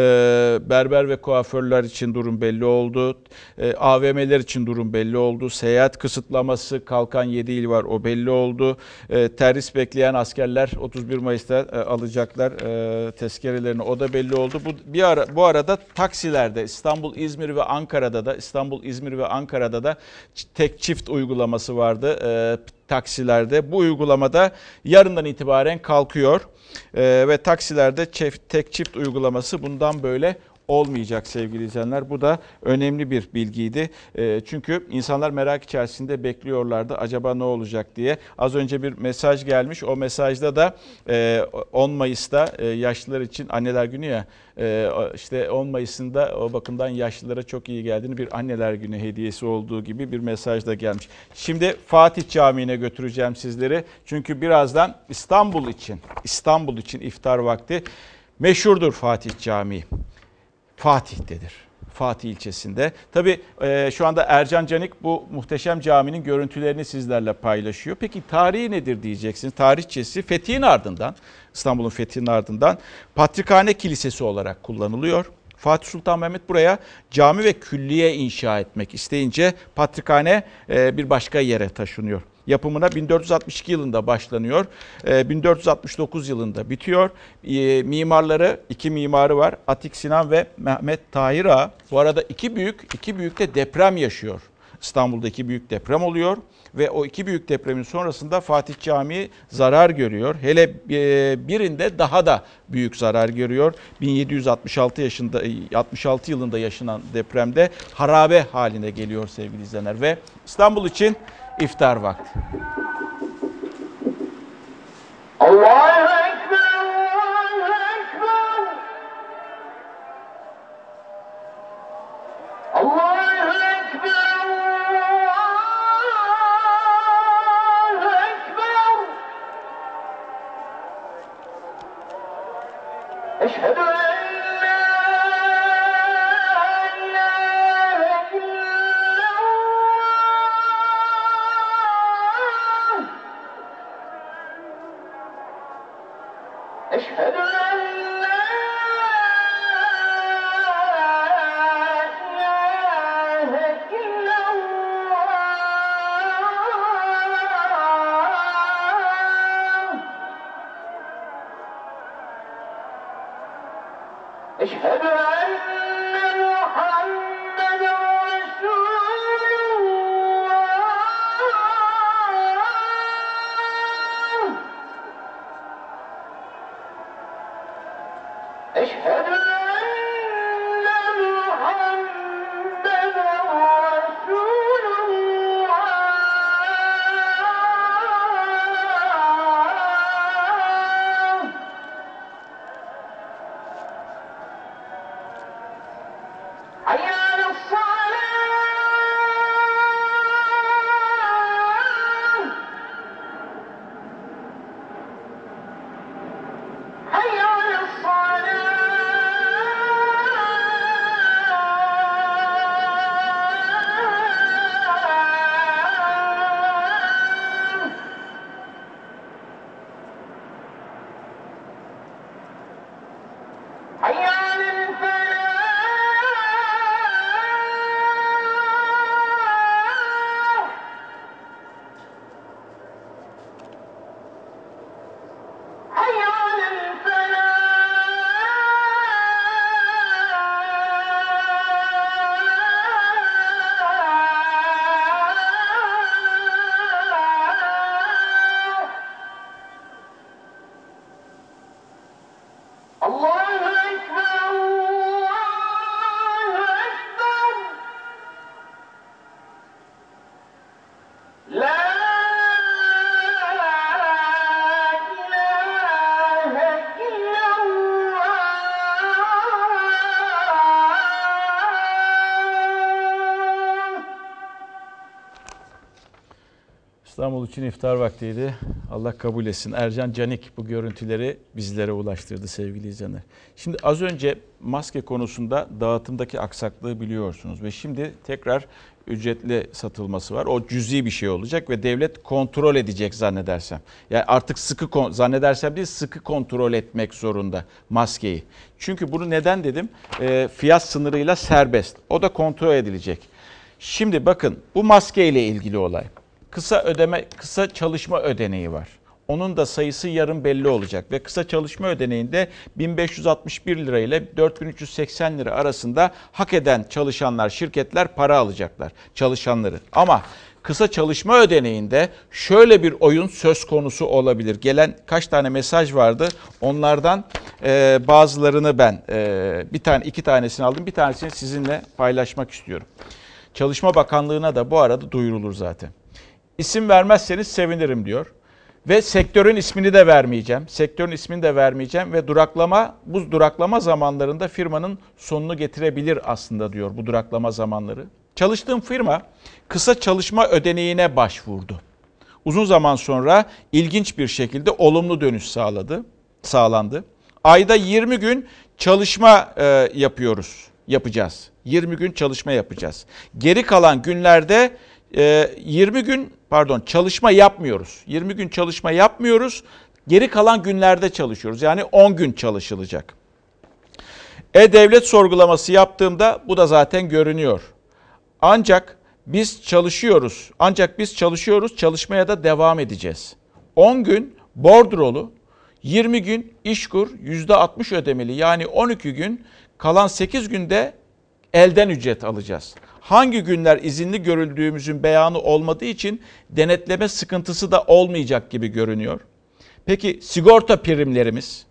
[SPEAKER 1] berber ve kuaförler için durum belli oldu. E, AVM'ler için durum belli oldu. Seyahat kısıtlaması kalkan 7 il var o belli oldu. E, terhis bekleyen askerler 31 Mayıs'ta e, alacaklar e, tezkerelerini o da belli oldu. Bu bir ara bu arada taksilerde İstanbul, İzmir ve Ankara'da da İstanbul, İzmir ve Ankara'da da tek çift uygulaması vardı. E, taksilerde bu uygulamada yarından itibaren kalkıyor. E, ve taksilerde çift, tek çift uygulaması bundan böyle olmayacak sevgili izleyenler. Bu da önemli bir bilgiydi. E, çünkü insanlar merak içerisinde bekliyorlardı acaba ne olacak diye. Az önce bir mesaj gelmiş. O mesajda da e, 10 Mayıs'ta e, yaşlılar için anneler günü ya e, işte 10 Mayıs'ında o bakımdan yaşlılara çok iyi geldiğini bir anneler günü hediyesi olduğu gibi bir mesaj da gelmiş. Şimdi Fatih Camii'ne götüreceğim sizleri. Çünkü birazdan İstanbul için İstanbul için iftar vakti meşhurdur Fatih Camii. Fatih'tedir. Fatih ilçesinde. Tabii e, şu anda Ercan Canik bu muhteşem caminin görüntülerini sizlerle paylaşıyor. Peki tarihi nedir diyeceksiniz. Tarihçesi fethihin ardından, İstanbul'un fethinin ardından Patrikhane Kilisesi olarak kullanılıyor. Fatih Sultan Mehmet buraya cami ve külliye inşa etmek isteyince Patrikhane e, bir başka yere taşınıyor. Yapımına 1462 yılında başlanıyor. E, 1469 yılında bitiyor. E, Mimarları, iki mimarı var. Atik Sinan ve Mehmet Tahir Ağa. Bu arada iki büyük, iki büyük de deprem yaşıyor. İstanbul'da iki büyük deprem oluyor ve o iki büyük depremin sonrasında Fatih Camii zarar görüyor. Hele e, birinde daha da büyük zarar görüyor. 1766 yaşında 66 yılında yaşanan depremde harabe haline geliyor sevgili izleyenler ve İstanbul için iftar vakti.
[SPEAKER 42] Allahu Ekber,
[SPEAKER 1] İstanbul için iftar vaktiydi. Allah kabul etsin. Ercan Canik bu görüntüleri bizlere ulaştırdı sevgili izleyenler. Şimdi az önce maske konusunda dağıtımdaki aksaklığı biliyorsunuz ve şimdi tekrar ücretli satılması var. O cüzi bir şey olacak ve devlet kontrol edecek zannedersem. Yani artık sıkı zannedersem değil sıkı kontrol etmek zorunda maskeyi. Çünkü bunu neden dedim? Ee, fiyat sınırıyla serbest. O da kontrol edilecek. Şimdi bakın bu maske ile ilgili olay. Kısa ödeme, kısa çalışma ödeneği var. Onun da sayısı yarın belli olacak ve kısa çalışma ödeneğinde 1561 lira ile 4380 lira arasında hak eden çalışanlar, şirketler para alacaklar çalışanları. Ama kısa çalışma ödeneğinde şöyle bir oyun söz konusu olabilir. Gelen kaç tane mesaj vardı? Onlardan e, bazılarını ben e, bir tane iki tanesini aldım. Bir tanesini sizinle paylaşmak istiyorum. Çalışma Bakanlığı'na da bu arada duyurulur zaten. İsim vermezseniz sevinirim diyor. Ve sektörün ismini de vermeyeceğim. Sektörün ismini de vermeyeceğim ve duraklama bu duraklama zamanlarında firmanın sonunu getirebilir aslında diyor bu duraklama zamanları. Çalıştığım firma kısa çalışma ödeneğine başvurdu. Uzun zaman sonra ilginç bir şekilde olumlu dönüş sağladı, sağlandı. Ayda 20 gün çalışma e, yapıyoruz, yapacağız. 20 gün çalışma yapacağız. Geri kalan günlerde e, 20 gün pardon çalışma yapmıyoruz. 20 gün çalışma yapmıyoruz. Geri kalan günlerde çalışıyoruz. Yani 10 gün çalışılacak. E-Devlet sorgulaması yaptığımda bu da zaten görünüyor. Ancak biz çalışıyoruz. Ancak biz çalışıyoruz, çalışmaya da devam edeceğiz. 10 gün bordrolu, 20 gün işkur, %60 ödemeli yani 12 gün, kalan 8 günde elden ücret alacağız. Hangi günler izinli görüldüğümüzün beyanı olmadığı için denetleme sıkıntısı da olmayacak gibi görünüyor. Peki sigorta primlerimiz,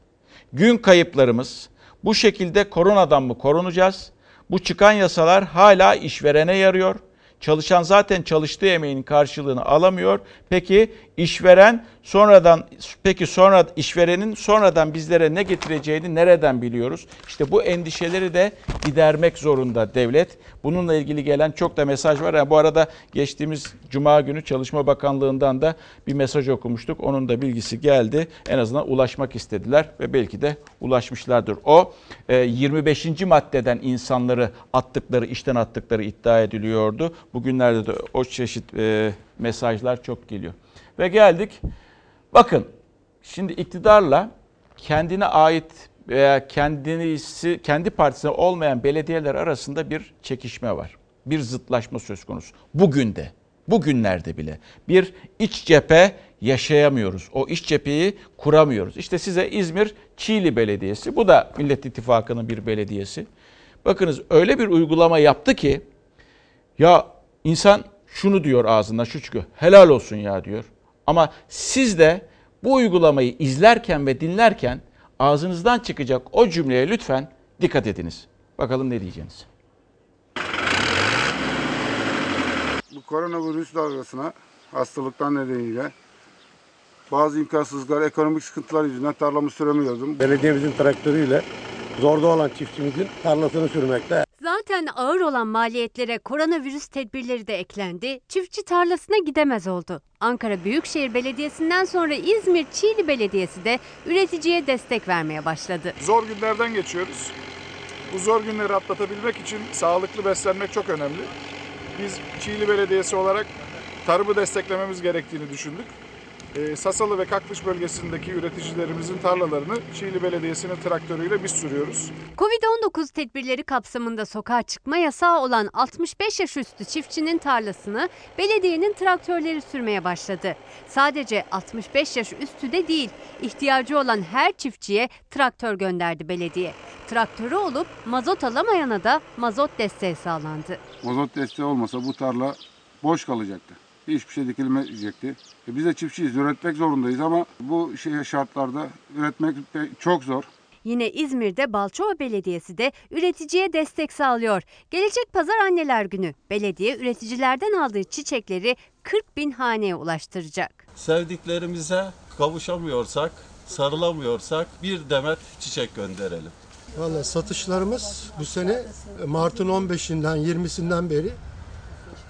[SPEAKER 1] gün kayıplarımız bu şekilde koronadan mı korunacağız? Bu çıkan yasalar hala işverene yarıyor. Çalışan zaten çalıştığı emeğin karşılığını alamıyor. Peki işveren sonradan peki sonra işverenin sonradan bizlere ne getireceğini nereden biliyoruz? İşte bu endişeleri de gidermek zorunda devlet. Bununla ilgili gelen çok da mesaj var. Yani bu arada geçtiğimiz cuma günü Çalışma Bakanlığı'ndan da bir mesaj okumuştuk. Onun da bilgisi geldi. En azından ulaşmak istediler ve belki de ulaşmışlardır. O e, 25. maddeden insanları attıkları, işten attıkları iddia ediliyordu. Bugünlerde de o çeşit e, mesajlar çok geliyor. Ve geldik. Bakın şimdi iktidarla kendine ait veya kendisi kendi partisine olmayan belediyeler arasında bir çekişme var. Bir zıtlaşma söz konusu. Bugün de, bugünlerde bile bir iç cephe yaşayamıyoruz. O iç cepheyi kuramıyoruz. İşte size İzmir Çiğli Belediyesi, bu da Millet İttifakı'nın bir belediyesi. Bakınız öyle bir uygulama yaptı ki ya insan şunu diyor ağzından şu çıkıyor. Helal olsun ya diyor. Ama siz de bu uygulamayı izlerken ve dinlerken ağzınızdan çıkacak o cümleye lütfen dikkat ediniz. Bakalım ne diyeceksiniz.
[SPEAKER 43] Bu koronavirüs dalgasına hastalıktan nedeniyle bazı imkansızlıklar, ekonomik sıkıntılar yüzünden tarlamı süremiyordum.
[SPEAKER 44] Belediyemizin traktörüyle zorda olan çiftçimizin tarlasını sürmekte.
[SPEAKER 45] Zaten ağır olan maliyetlere koronavirüs tedbirleri de eklendi. Çiftçi tarlasına gidemez oldu. Ankara Büyükşehir Belediyesi'nden sonra İzmir Çiğli Belediyesi de üreticiye destek vermeye başladı.
[SPEAKER 46] Zor günlerden geçiyoruz. Bu zor günleri atlatabilmek için sağlıklı beslenmek çok önemli. Biz Çiğli Belediyesi olarak tarımı desteklememiz gerektiğini düşündük. Ee, Sasalı ve Kaklış bölgesindeki üreticilerimizin tarlalarını Çiğli Belediyesi'nin traktörüyle biz sürüyoruz.
[SPEAKER 45] Covid-19 tedbirleri kapsamında sokağa çıkma yasağı olan 65 yaş üstü çiftçinin tarlasını belediyenin traktörleri sürmeye başladı. Sadece 65 yaş üstü de değil, ihtiyacı olan her çiftçiye traktör gönderdi belediye. Traktörü olup mazot alamayana da mazot desteği sağlandı.
[SPEAKER 43] Mazot desteği olmasa bu tarla boş kalacaktı. Hiçbir şey dikilmeyecekti. E biz de çiftçiyiz, üretmek zorundayız ama bu şey şartlarda üretmek de çok zor.
[SPEAKER 45] Yine İzmir'de Balçova Belediyesi de üreticiye destek sağlıyor. Gelecek pazar anneler günü belediye üreticilerden aldığı çiçekleri 40 bin haneye ulaştıracak.
[SPEAKER 47] Sevdiklerimize kavuşamıyorsak, sarılamıyorsak bir demet çiçek gönderelim.
[SPEAKER 37] Valla satışlarımız bu sene Mart'ın 15'inden 20'sinden beri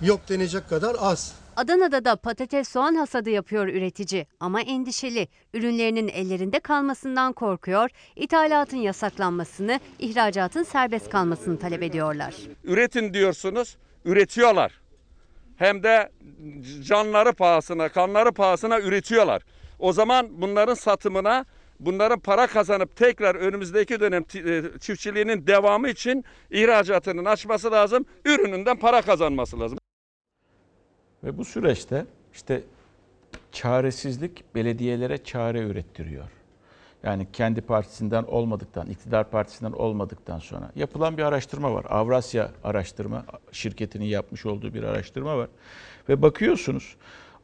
[SPEAKER 37] yok denecek kadar az.
[SPEAKER 45] Adana'da da patates soğan hasadı yapıyor üretici ama endişeli. Ürünlerinin ellerinde kalmasından korkuyor, ithalatın yasaklanmasını, ihracatın serbest kalmasını talep ediyorlar.
[SPEAKER 48] Üretin diyorsunuz, üretiyorlar. Hem de canları pahasına, kanları pahasına üretiyorlar. O zaman bunların satımına, bunların para kazanıp tekrar önümüzdeki dönem e, çiftçiliğinin devamı için ihracatının açması lazım, ürününden para kazanması lazım.
[SPEAKER 1] Ve bu süreçte işte çaresizlik belediyelere çare ürettiriyor. Yani kendi partisinden olmadıktan, iktidar partisinden olmadıktan sonra yapılan bir araştırma var. Avrasya Araştırma şirketinin yapmış olduğu bir araştırma var. Ve bakıyorsunuz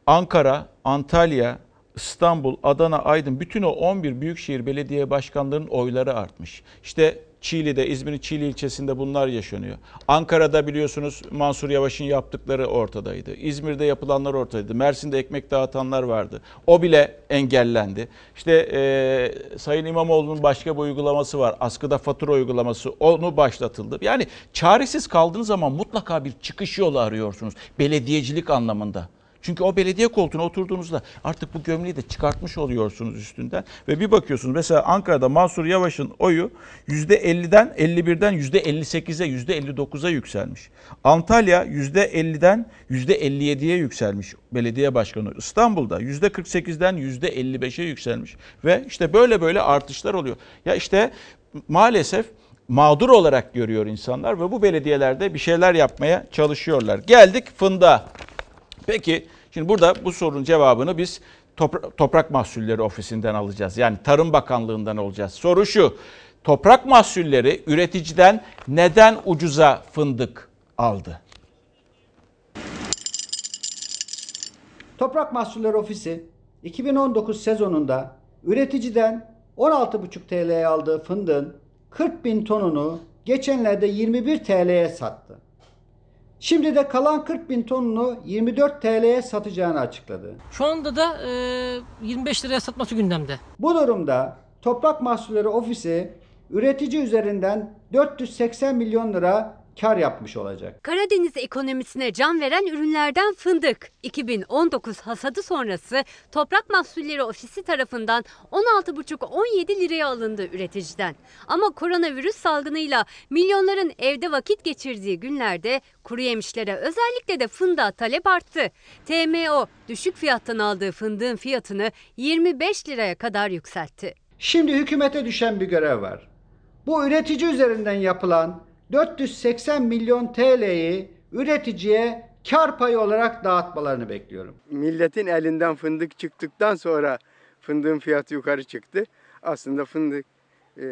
[SPEAKER 1] Ankara, Antalya, İstanbul, Adana, Aydın bütün o 11 büyükşehir belediye başkanlarının oyları artmış. İşte Çiğli'de, İzmir'in Çiğli ilçesinde bunlar yaşanıyor. Ankara'da biliyorsunuz Mansur Yavaş'ın yaptıkları ortadaydı. İzmir'de yapılanlar ortadaydı. Mersin'de ekmek dağıtanlar vardı. O bile engellendi. İşte e, Sayın İmamoğlu'nun başka bir uygulaması var. Askıda fatura uygulaması. Onu başlatıldı. Yani çaresiz kaldığınız zaman mutlaka bir çıkış yolu arıyorsunuz. Belediyecilik anlamında. Çünkü o belediye koltuğuna oturduğunuzda artık bu gömleği de çıkartmış oluyorsunuz üstünden. Ve bir bakıyorsunuz mesela Ankara'da Mansur Yavaş'ın oyu %50'den 51'den %58'e %59'a yükselmiş. Antalya %50'den %57'ye yükselmiş belediye başkanı. İstanbul'da %48'den %55'e yükselmiş. Ve işte böyle böyle artışlar oluyor. Ya işte maalesef mağdur olarak görüyor insanlar ve bu belediyelerde bir şeyler yapmaya çalışıyorlar. Geldik fında. Peki şimdi burada bu sorunun cevabını biz Topra- Toprak Mahsulleri Ofisi'nden alacağız. Yani Tarım Bakanlığı'ndan alacağız. Soru şu. Toprak mahsulleri üreticiden neden ucuza fındık aldı?
[SPEAKER 49] Toprak Mahsulleri Ofisi 2019 sezonunda üreticiden 16,5 TL'ye aldığı fındığın 40 bin tonunu geçenlerde 21 TL'ye sattı. Şimdi de kalan 40 bin tonunu 24 TL'ye satacağını açıkladı.
[SPEAKER 50] Şu anda da e, 25 liraya satması gündemde.
[SPEAKER 49] Bu durumda Toprak Mahsulleri Ofisi üretici üzerinden 480 milyon lira kar yapmış olacak.
[SPEAKER 45] Karadeniz ekonomisine can veren ürünlerden fındık. 2019 hasadı sonrası Toprak Mahsulleri Ofisi tarafından 16,5-17 liraya alındı üreticiden. Ama koronavirüs salgınıyla milyonların evde vakit geçirdiği günlerde kuru yemişlere özellikle de fındığa talep arttı. TMO düşük fiyattan aldığı fındığın fiyatını 25 liraya kadar yükseltti.
[SPEAKER 49] Şimdi hükümete düşen bir görev var. Bu üretici üzerinden yapılan 480 milyon TL'yi üreticiye kar payı olarak dağıtmalarını bekliyorum.
[SPEAKER 51] Milletin elinden fındık çıktıktan sonra fındığın fiyatı yukarı çıktı. Aslında fındık e,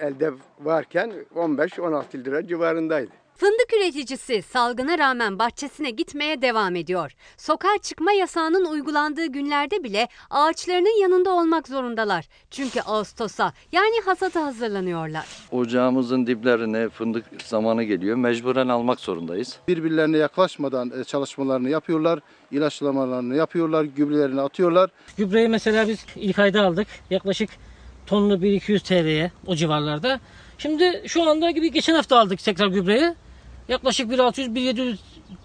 [SPEAKER 51] elde varken 15-16 lira civarındaydı.
[SPEAKER 45] Fındık üreticisi salgına rağmen bahçesine gitmeye devam ediyor. Sokağa çıkma yasağının uygulandığı günlerde bile ağaçlarının yanında olmak zorundalar. Çünkü Ağustos'a yani hasata hazırlanıyorlar.
[SPEAKER 52] Ocağımızın diplerine fındık zamanı geliyor. Mecburen almak zorundayız.
[SPEAKER 53] Birbirlerine yaklaşmadan e, çalışmalarını yapıyorlar, ilaçlamalarını yapıyorlar, gübrelerini atıyorlar.
[SPEAKER 50] Gübreyi mesela biz ilk ayda aldık. Yaklaşık tonlu 1200 TL'ye o civarlarda. Şimdi şu anda gibi geçen hafta aldık tekrar gübreyi. Yaklaşık 1600-1700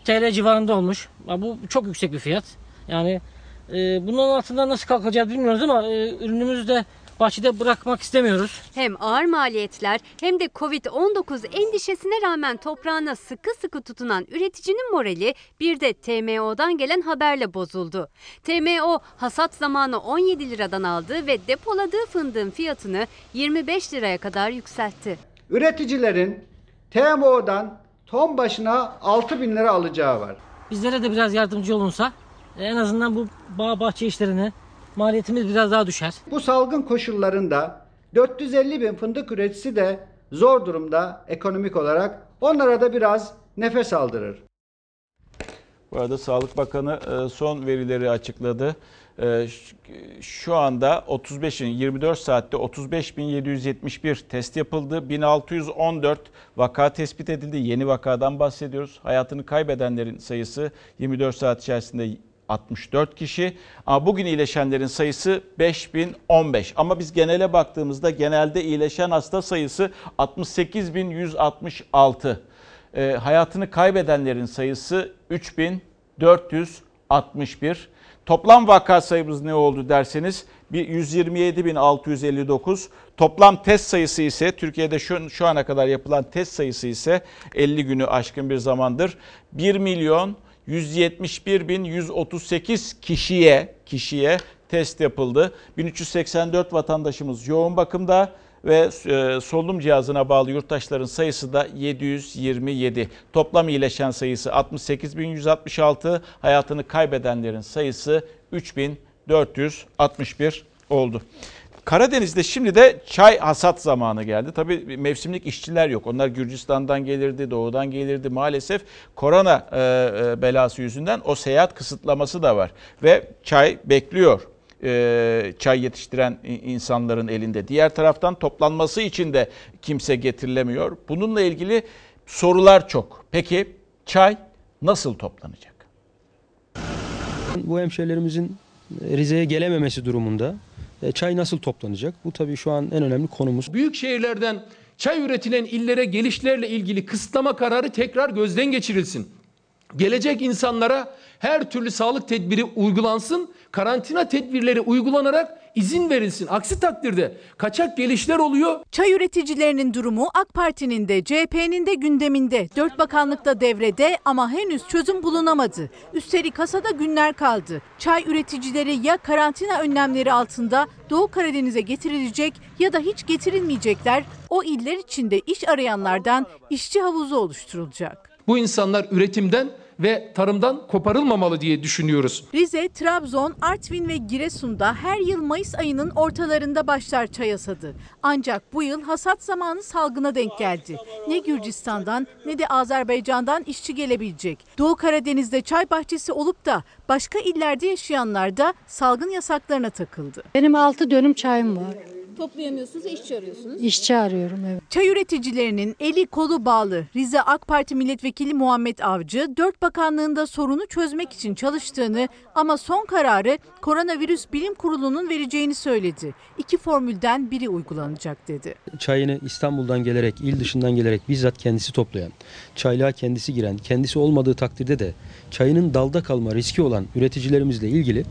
[SPEAKER 50] TL civarında olmuş. Ya bu çok yüksek bir fiyat. Yani e, bunun altından nasıl kalkacağız bilmiyoruz ama e, ürünümüzü de bahçede bırakmak istemiyoruz.
[SPEAKER 45] Hem ağır maliyetler hem de Covid-19 endişesine rağmen toprağına sıkı sıkı tutunan üreticinin morali bir de TMO'dan gelen haberle bozuldu. TMO hasat zamanı 17 liradan aldı ve depoladığı fındığın fiyatını 25 liraya kadar yükseltti.
[SPEAKER 49] Üreticilerin TMO'dan ton başına 6 bin lira alacağı var.
[SPEAKER 50] Bizlere de biraz yardımcı olunsa e, en azından bu bağ bahçe işlerine maliyetimiz biraz daha düşer.
[SPEAKER 49] Bu salgın koşullarında 450 bin fındık üreticisi de zor durumda ekonomik olarak. Onlara da biraz nefes aldırır.
[SPEAKER 1] Bu arada Sağlık Bakanı e, son verileri açıkladı. E, şu anda 35'in 24 saatte 35.771 test yapıldı. 1614 vaka tespit edildi. Yeni vakadan bahsediyoruz. Hayatını kaybedenlerin sayısı 24 saat içerisinde 64 kişi. Ama bugün iyileşenlerin sayısı 5015. Ama biz genele baktığımızda genelde iyileşen hasta sayısı 68.166. E, hayatını kaybedenlerin sayısı 3400 61. Toplam vaka sayımız ne oldu derseniz bir 127.659. Toplam test sayısı ise Türkiye'de şu, şu ana kadar yapılan test sayısı ise 50 günü aşkın bir zamandır 1 milyon 171.138 kişiye kişiye test yapıldı. 1384 vatandaşımız yoğun bakımda ve e, solunum cihazına bağlı yurttaşların sayısı da 727. Toplam iyileşen sayısı 68.166, hayatını kaybedenlerin sayısı 3461 oldu. Karadeniz'de şimdi de çay hasat zamanı geldi. Tabii mevsimlik işçiler yok. Onlar Gürcistan'dan gelirdi, doğudan gelirdi. Maalesef korona e, e, belası yüzünden o seyahat kısıtlaması da var. Ve çay bekliyor e, çay yetiştiren insanların elinde. Diğer taraftan toplanması için de kimse getirilemiyor. Bununla ilgili sorular çok. Peki çay nasıl toplanacak?
[SPEAKER 54] Bu hemşehrilerimizin Rize'ye gelememesi durumunda e, çay nasıl toplanacak? Bu tabii şu an en önemli konumuz.
[SPEAKER 55] Büyük şehirlerden çay üretilen illere gelişlerle ilgili kısıtlama kararı tekrar gözden geçirilsin. Gelecek insanlara her türlü sağlık tedbiri uygulansın, karantina tedbirleri uygulanarak izin verilsin. Aksi takdirde kaçak gelişler oluyor.
[SPEAKER 40] Çay üreticilerinin durumu AK Parti'nin de CHP'nin de gündeminde. Dört bakanlıkta devrede ama henüz çözüm bulunamadı. Üstelik kasada günler kaldı. Çay üreticileri ya karantina önlemleri altında Doğu Karadeniz'e getirilecek ya da hiç getirilmeyecekler. O iller içinde iş arayanlardan işçi havuzu oluşturulacak.
[SPEAKER 55] Bu insanlar üretimden ve tarımdan koparılmamalı diye düşünüyoruz.
[SPEAKER 40] Rize, Trabzon, Artvin ve Giresun'da her yıl Mayıs ayının ortalarında başlar çay hasadı. Ancak bu yıl hasat zamanı salgına denk geldi. Ne Gürcistan'dan ne de Azerbaycan'dan işçi gelebilecek. Doğu Karadeniz'de çay bahçesi olup da başka illerde yaşayanlar da salgın yasaklarına takıldı.
[SPEAKER 56] Benim 6 dönüm çayım var.
[SPEAKER 40] Toplayamıyorsunuz, işçi arıyorsunuz.
[SPEAKER 56] İşçi arıyorum evet.
[SPEAKER 40] Çay üreticilerinin eli kolu bağlı. Rize AK Parti Milletvekili Muhammed Avcı, dört bakanlığında sorunu çözmek için çalıştığını ama son kararı Koronavirüs Bilim Kurulu'nun vereceğini söyledi. İki formülden biri uygulanacak dedi.
[SPEAKER 54] Çayını İstanbul'dan gelerek, il dışından gelerek bizzat kendisi toplayan, çaylığa kendisi giren, kendisi olmadığı takdirde de çayının dalda kalma riski olan üreticilerimizle ilgili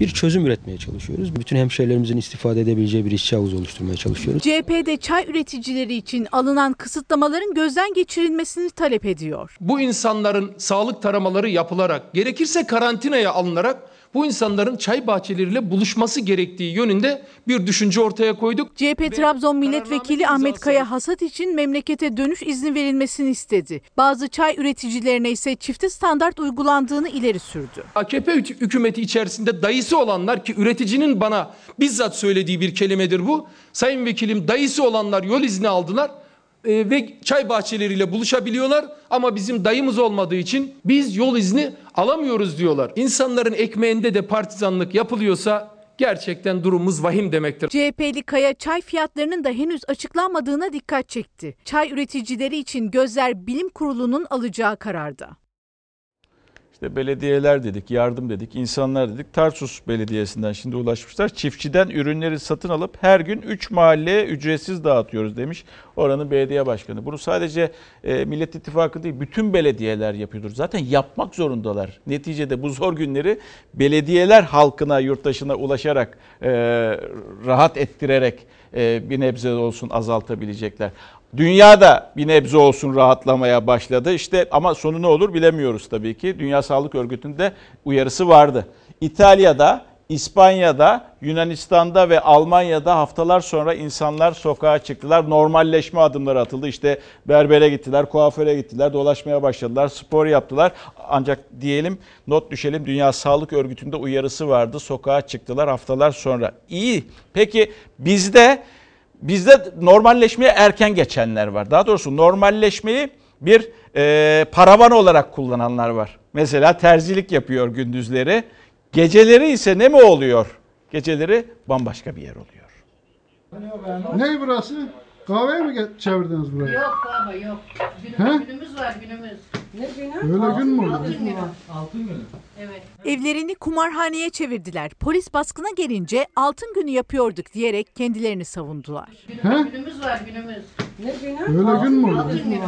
[SPEAKER 54] bir çözüm üretmeye çalışıyoruz. Bütün hemşehrilerimizin istifade edebileceği bir işçi havuzu oluşturmaya çalışıyoruz.
[SPEAKER 40] CHP'de çay üreticileri için alınan kısıtlamaların gözden geçirilmesini talep ediyor.
[SPEAKER 55] Bu insanların sağlık taramaları yapılarak, gerekirse karantinaya alınarak bu insanların çay bahçeleriyle buluşması gerektiği yönünde bir düşünce ortaya koyduk.
[SPEAKER 40] CHP Trabzon Milletvekili Ahmet Kaya hasat için memlekete dönüş izni verilmesini istedi. Bazı çay üreticilerine ise çifte standart uygulandığını ileri sürdü.
[SPEAKER 55] AKP hü- hükümeti içerisinde dayısı olanlar ki üreticinin bana bizzat söylediği bir kelimedir bu. Sayın vekilim dayısı olanlar yol izni aldılar e, ve çay bahçeleriyle buluşabiliyorlar ama bizim dayımız olmadığı için biz yol izni alamıyoruz diyorlar. İnsanların ekmeğinde de partizanlık yapılıyorsa gerçekten durumumuz vahim demektir.
[SPEAKER 40] CHP'li Kaya çay fiyatlarının da henüz açıklanmadığına dikkat çekti. Çay üreticileri için gözler bilim kurulunun alacağı kararda.
[SPEAKER 1] İşte belediyeler dedik, yardım dedik, insanlar dedik. Tarsus Belediyesi'nden şimdi ulaşmışlar. Çiftçiden ürünleri satın alıp her gün 3 mahalleye ücretsiz dağıtıyoruz demiş oranın belediye başkanı. Bunu sadece e, Millet İttifakı değil bütün belediyeler yapıyordur. Zaten yapmak zorundalar. Neticede bu zor günleri belediyeler halkına, yurttaşına ulaşarak, e, rahat ettirerek e, bir nebze olsun azaltabilecekler. Dünya da bir nebze olsun rahatlamaya başladı. İşte ama sonu ne olur bilemiyoruz tabii ki. Dünya Sağlık Örgütü'nde uyarısı vardı. İtalya'da, İspanya'da, Yunanistan'da ve Almanya'da haftalar sonra insanlar sokağa çıktılar. Normalleşme adımları atıldı. İşte berbere gittiler, kuaföre gittiler, dolaşmaya başladılar, spor yaptılar. Ancak diyelim not düşelim Dünya Sağlık Örgütü'nde uyarısı vardı. Sokağa çıktılar haftalar sonra. İyi. Peki bizde Bizde normalleşmeye erken geçenler var. Daha doğrusu normalleşmeyi bir e, paravan olarak kullananlar var. Mesela terzilik yapıyor gündüzleri. Geceleri ise ne mi oluyor? Geceleri bambaşka bir yer oluyor.
[SPEAKER 57] Ne burası? Kahveye mi ge- çevirdiniz burayı?
[SPEAKER 41] Yok baba yok. Günümüz,
[SPEAKER 57] He?
[SPEAKER 41] günümüz var günümüz. Ne günü?
[SPEAKER 57] Öyle gün mü olur?
[SPEAKER 41] Altın günü. Altın günü. Evet.
[SPEAKER 40] Evlerini kumarhaneye çevirdiler. Polis baskına gelince altın günü yapıyorduk diyerek kendilerini savundular.
[SPEAKER 41] Günümüz, günümüz var günümüz. Ne günü?
[SPEAKER 57] Öyle gün mü olur?
[SPEAKER 41] Altın günü.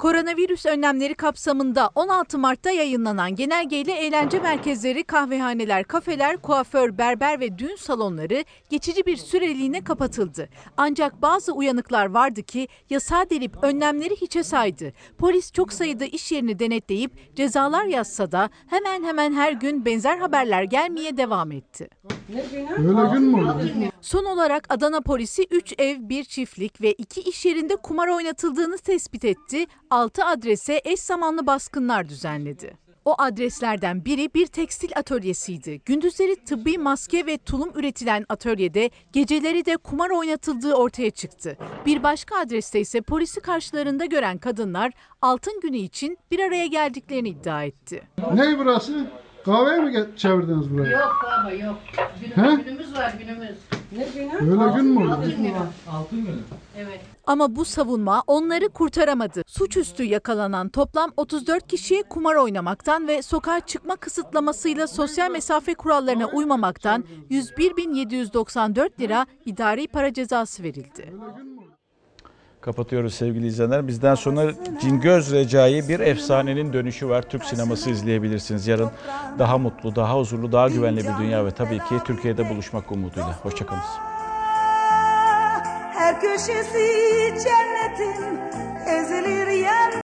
[SPEAKER 40] Koronavirüs önlemleri kapsamında 16 Mart'ta yayınlanan genelgeyle eğlence merkezleri, kahvehaneler, kafeler, kuaför, berber ve düğün salonları geçici bir süreliğine kapatıldı. Ancak bazı uyanıklar vardı ki yasağı delip önlemleri hiçe saydı. Polis çok sayıda iş yerini denetleyip cezalar yazsa da hemen hemen her gün benzer haberler gelmeye devam etti.
[SPEAKER 57] Öyle gün mü?
[SPEAKER 40] Son olarak Adana polisi 3 ev, 1 çiftlik ve 2 iş yerinde kumar oynatıldığını tespit etti. 6 adrese eş zamanlı baskınlar düzenledi. O adreslerden biri bir tekstil atölyesiydi. Gündüzleri tıbbi maske ve tulum üretilen atölyede geceleri de kumar oynatıldığı ortaya çıktı. Bir başka adreste ise polisi karşılarında gören kadınlar altın günü için bir araya geldiklerini iddia etti.
[SPEAKER 57] Ne burası? Kahveye mi çevirdiniz burayı?
[SPEAKER 41] Yok baba yok.
[SPEAKER 57] He?
[SPEAKER 41] Günümüz, günümüz var günümüz. Ne günü?
[SPEAKER 57] Öyle gün mü olur?
[SPEAKER 41] Altın günü.
[SPEAKER 55] Altın günü.
[SPEAKER 41] Evet.
[SPEAKER 40] Ama bu savunma onları kurtaramadı. Suçüstü yakalanan toplam 34 kişiye kumar oynamaktan ve sokağa çıkma kısıtlamasıyla sosyal mesafe kurallarına uymamaktan 101.794 lira idari para cezası verildi.
[SPEAKER 1] Kapatıyoruz sevgili izleyenler. Bizden sonra Cingöz Recai bir efsanenin dönüşü var. Türk sineması izleyebilirsiniz. Yarın daha mutlu, daha huzurlu, daha güvenli bir dünya ve tabii ki Türkiye'de buluşmak umuduyla. Hoşçakalın.
[SPEAKER 58] Her köşesi cennetin ezilir yer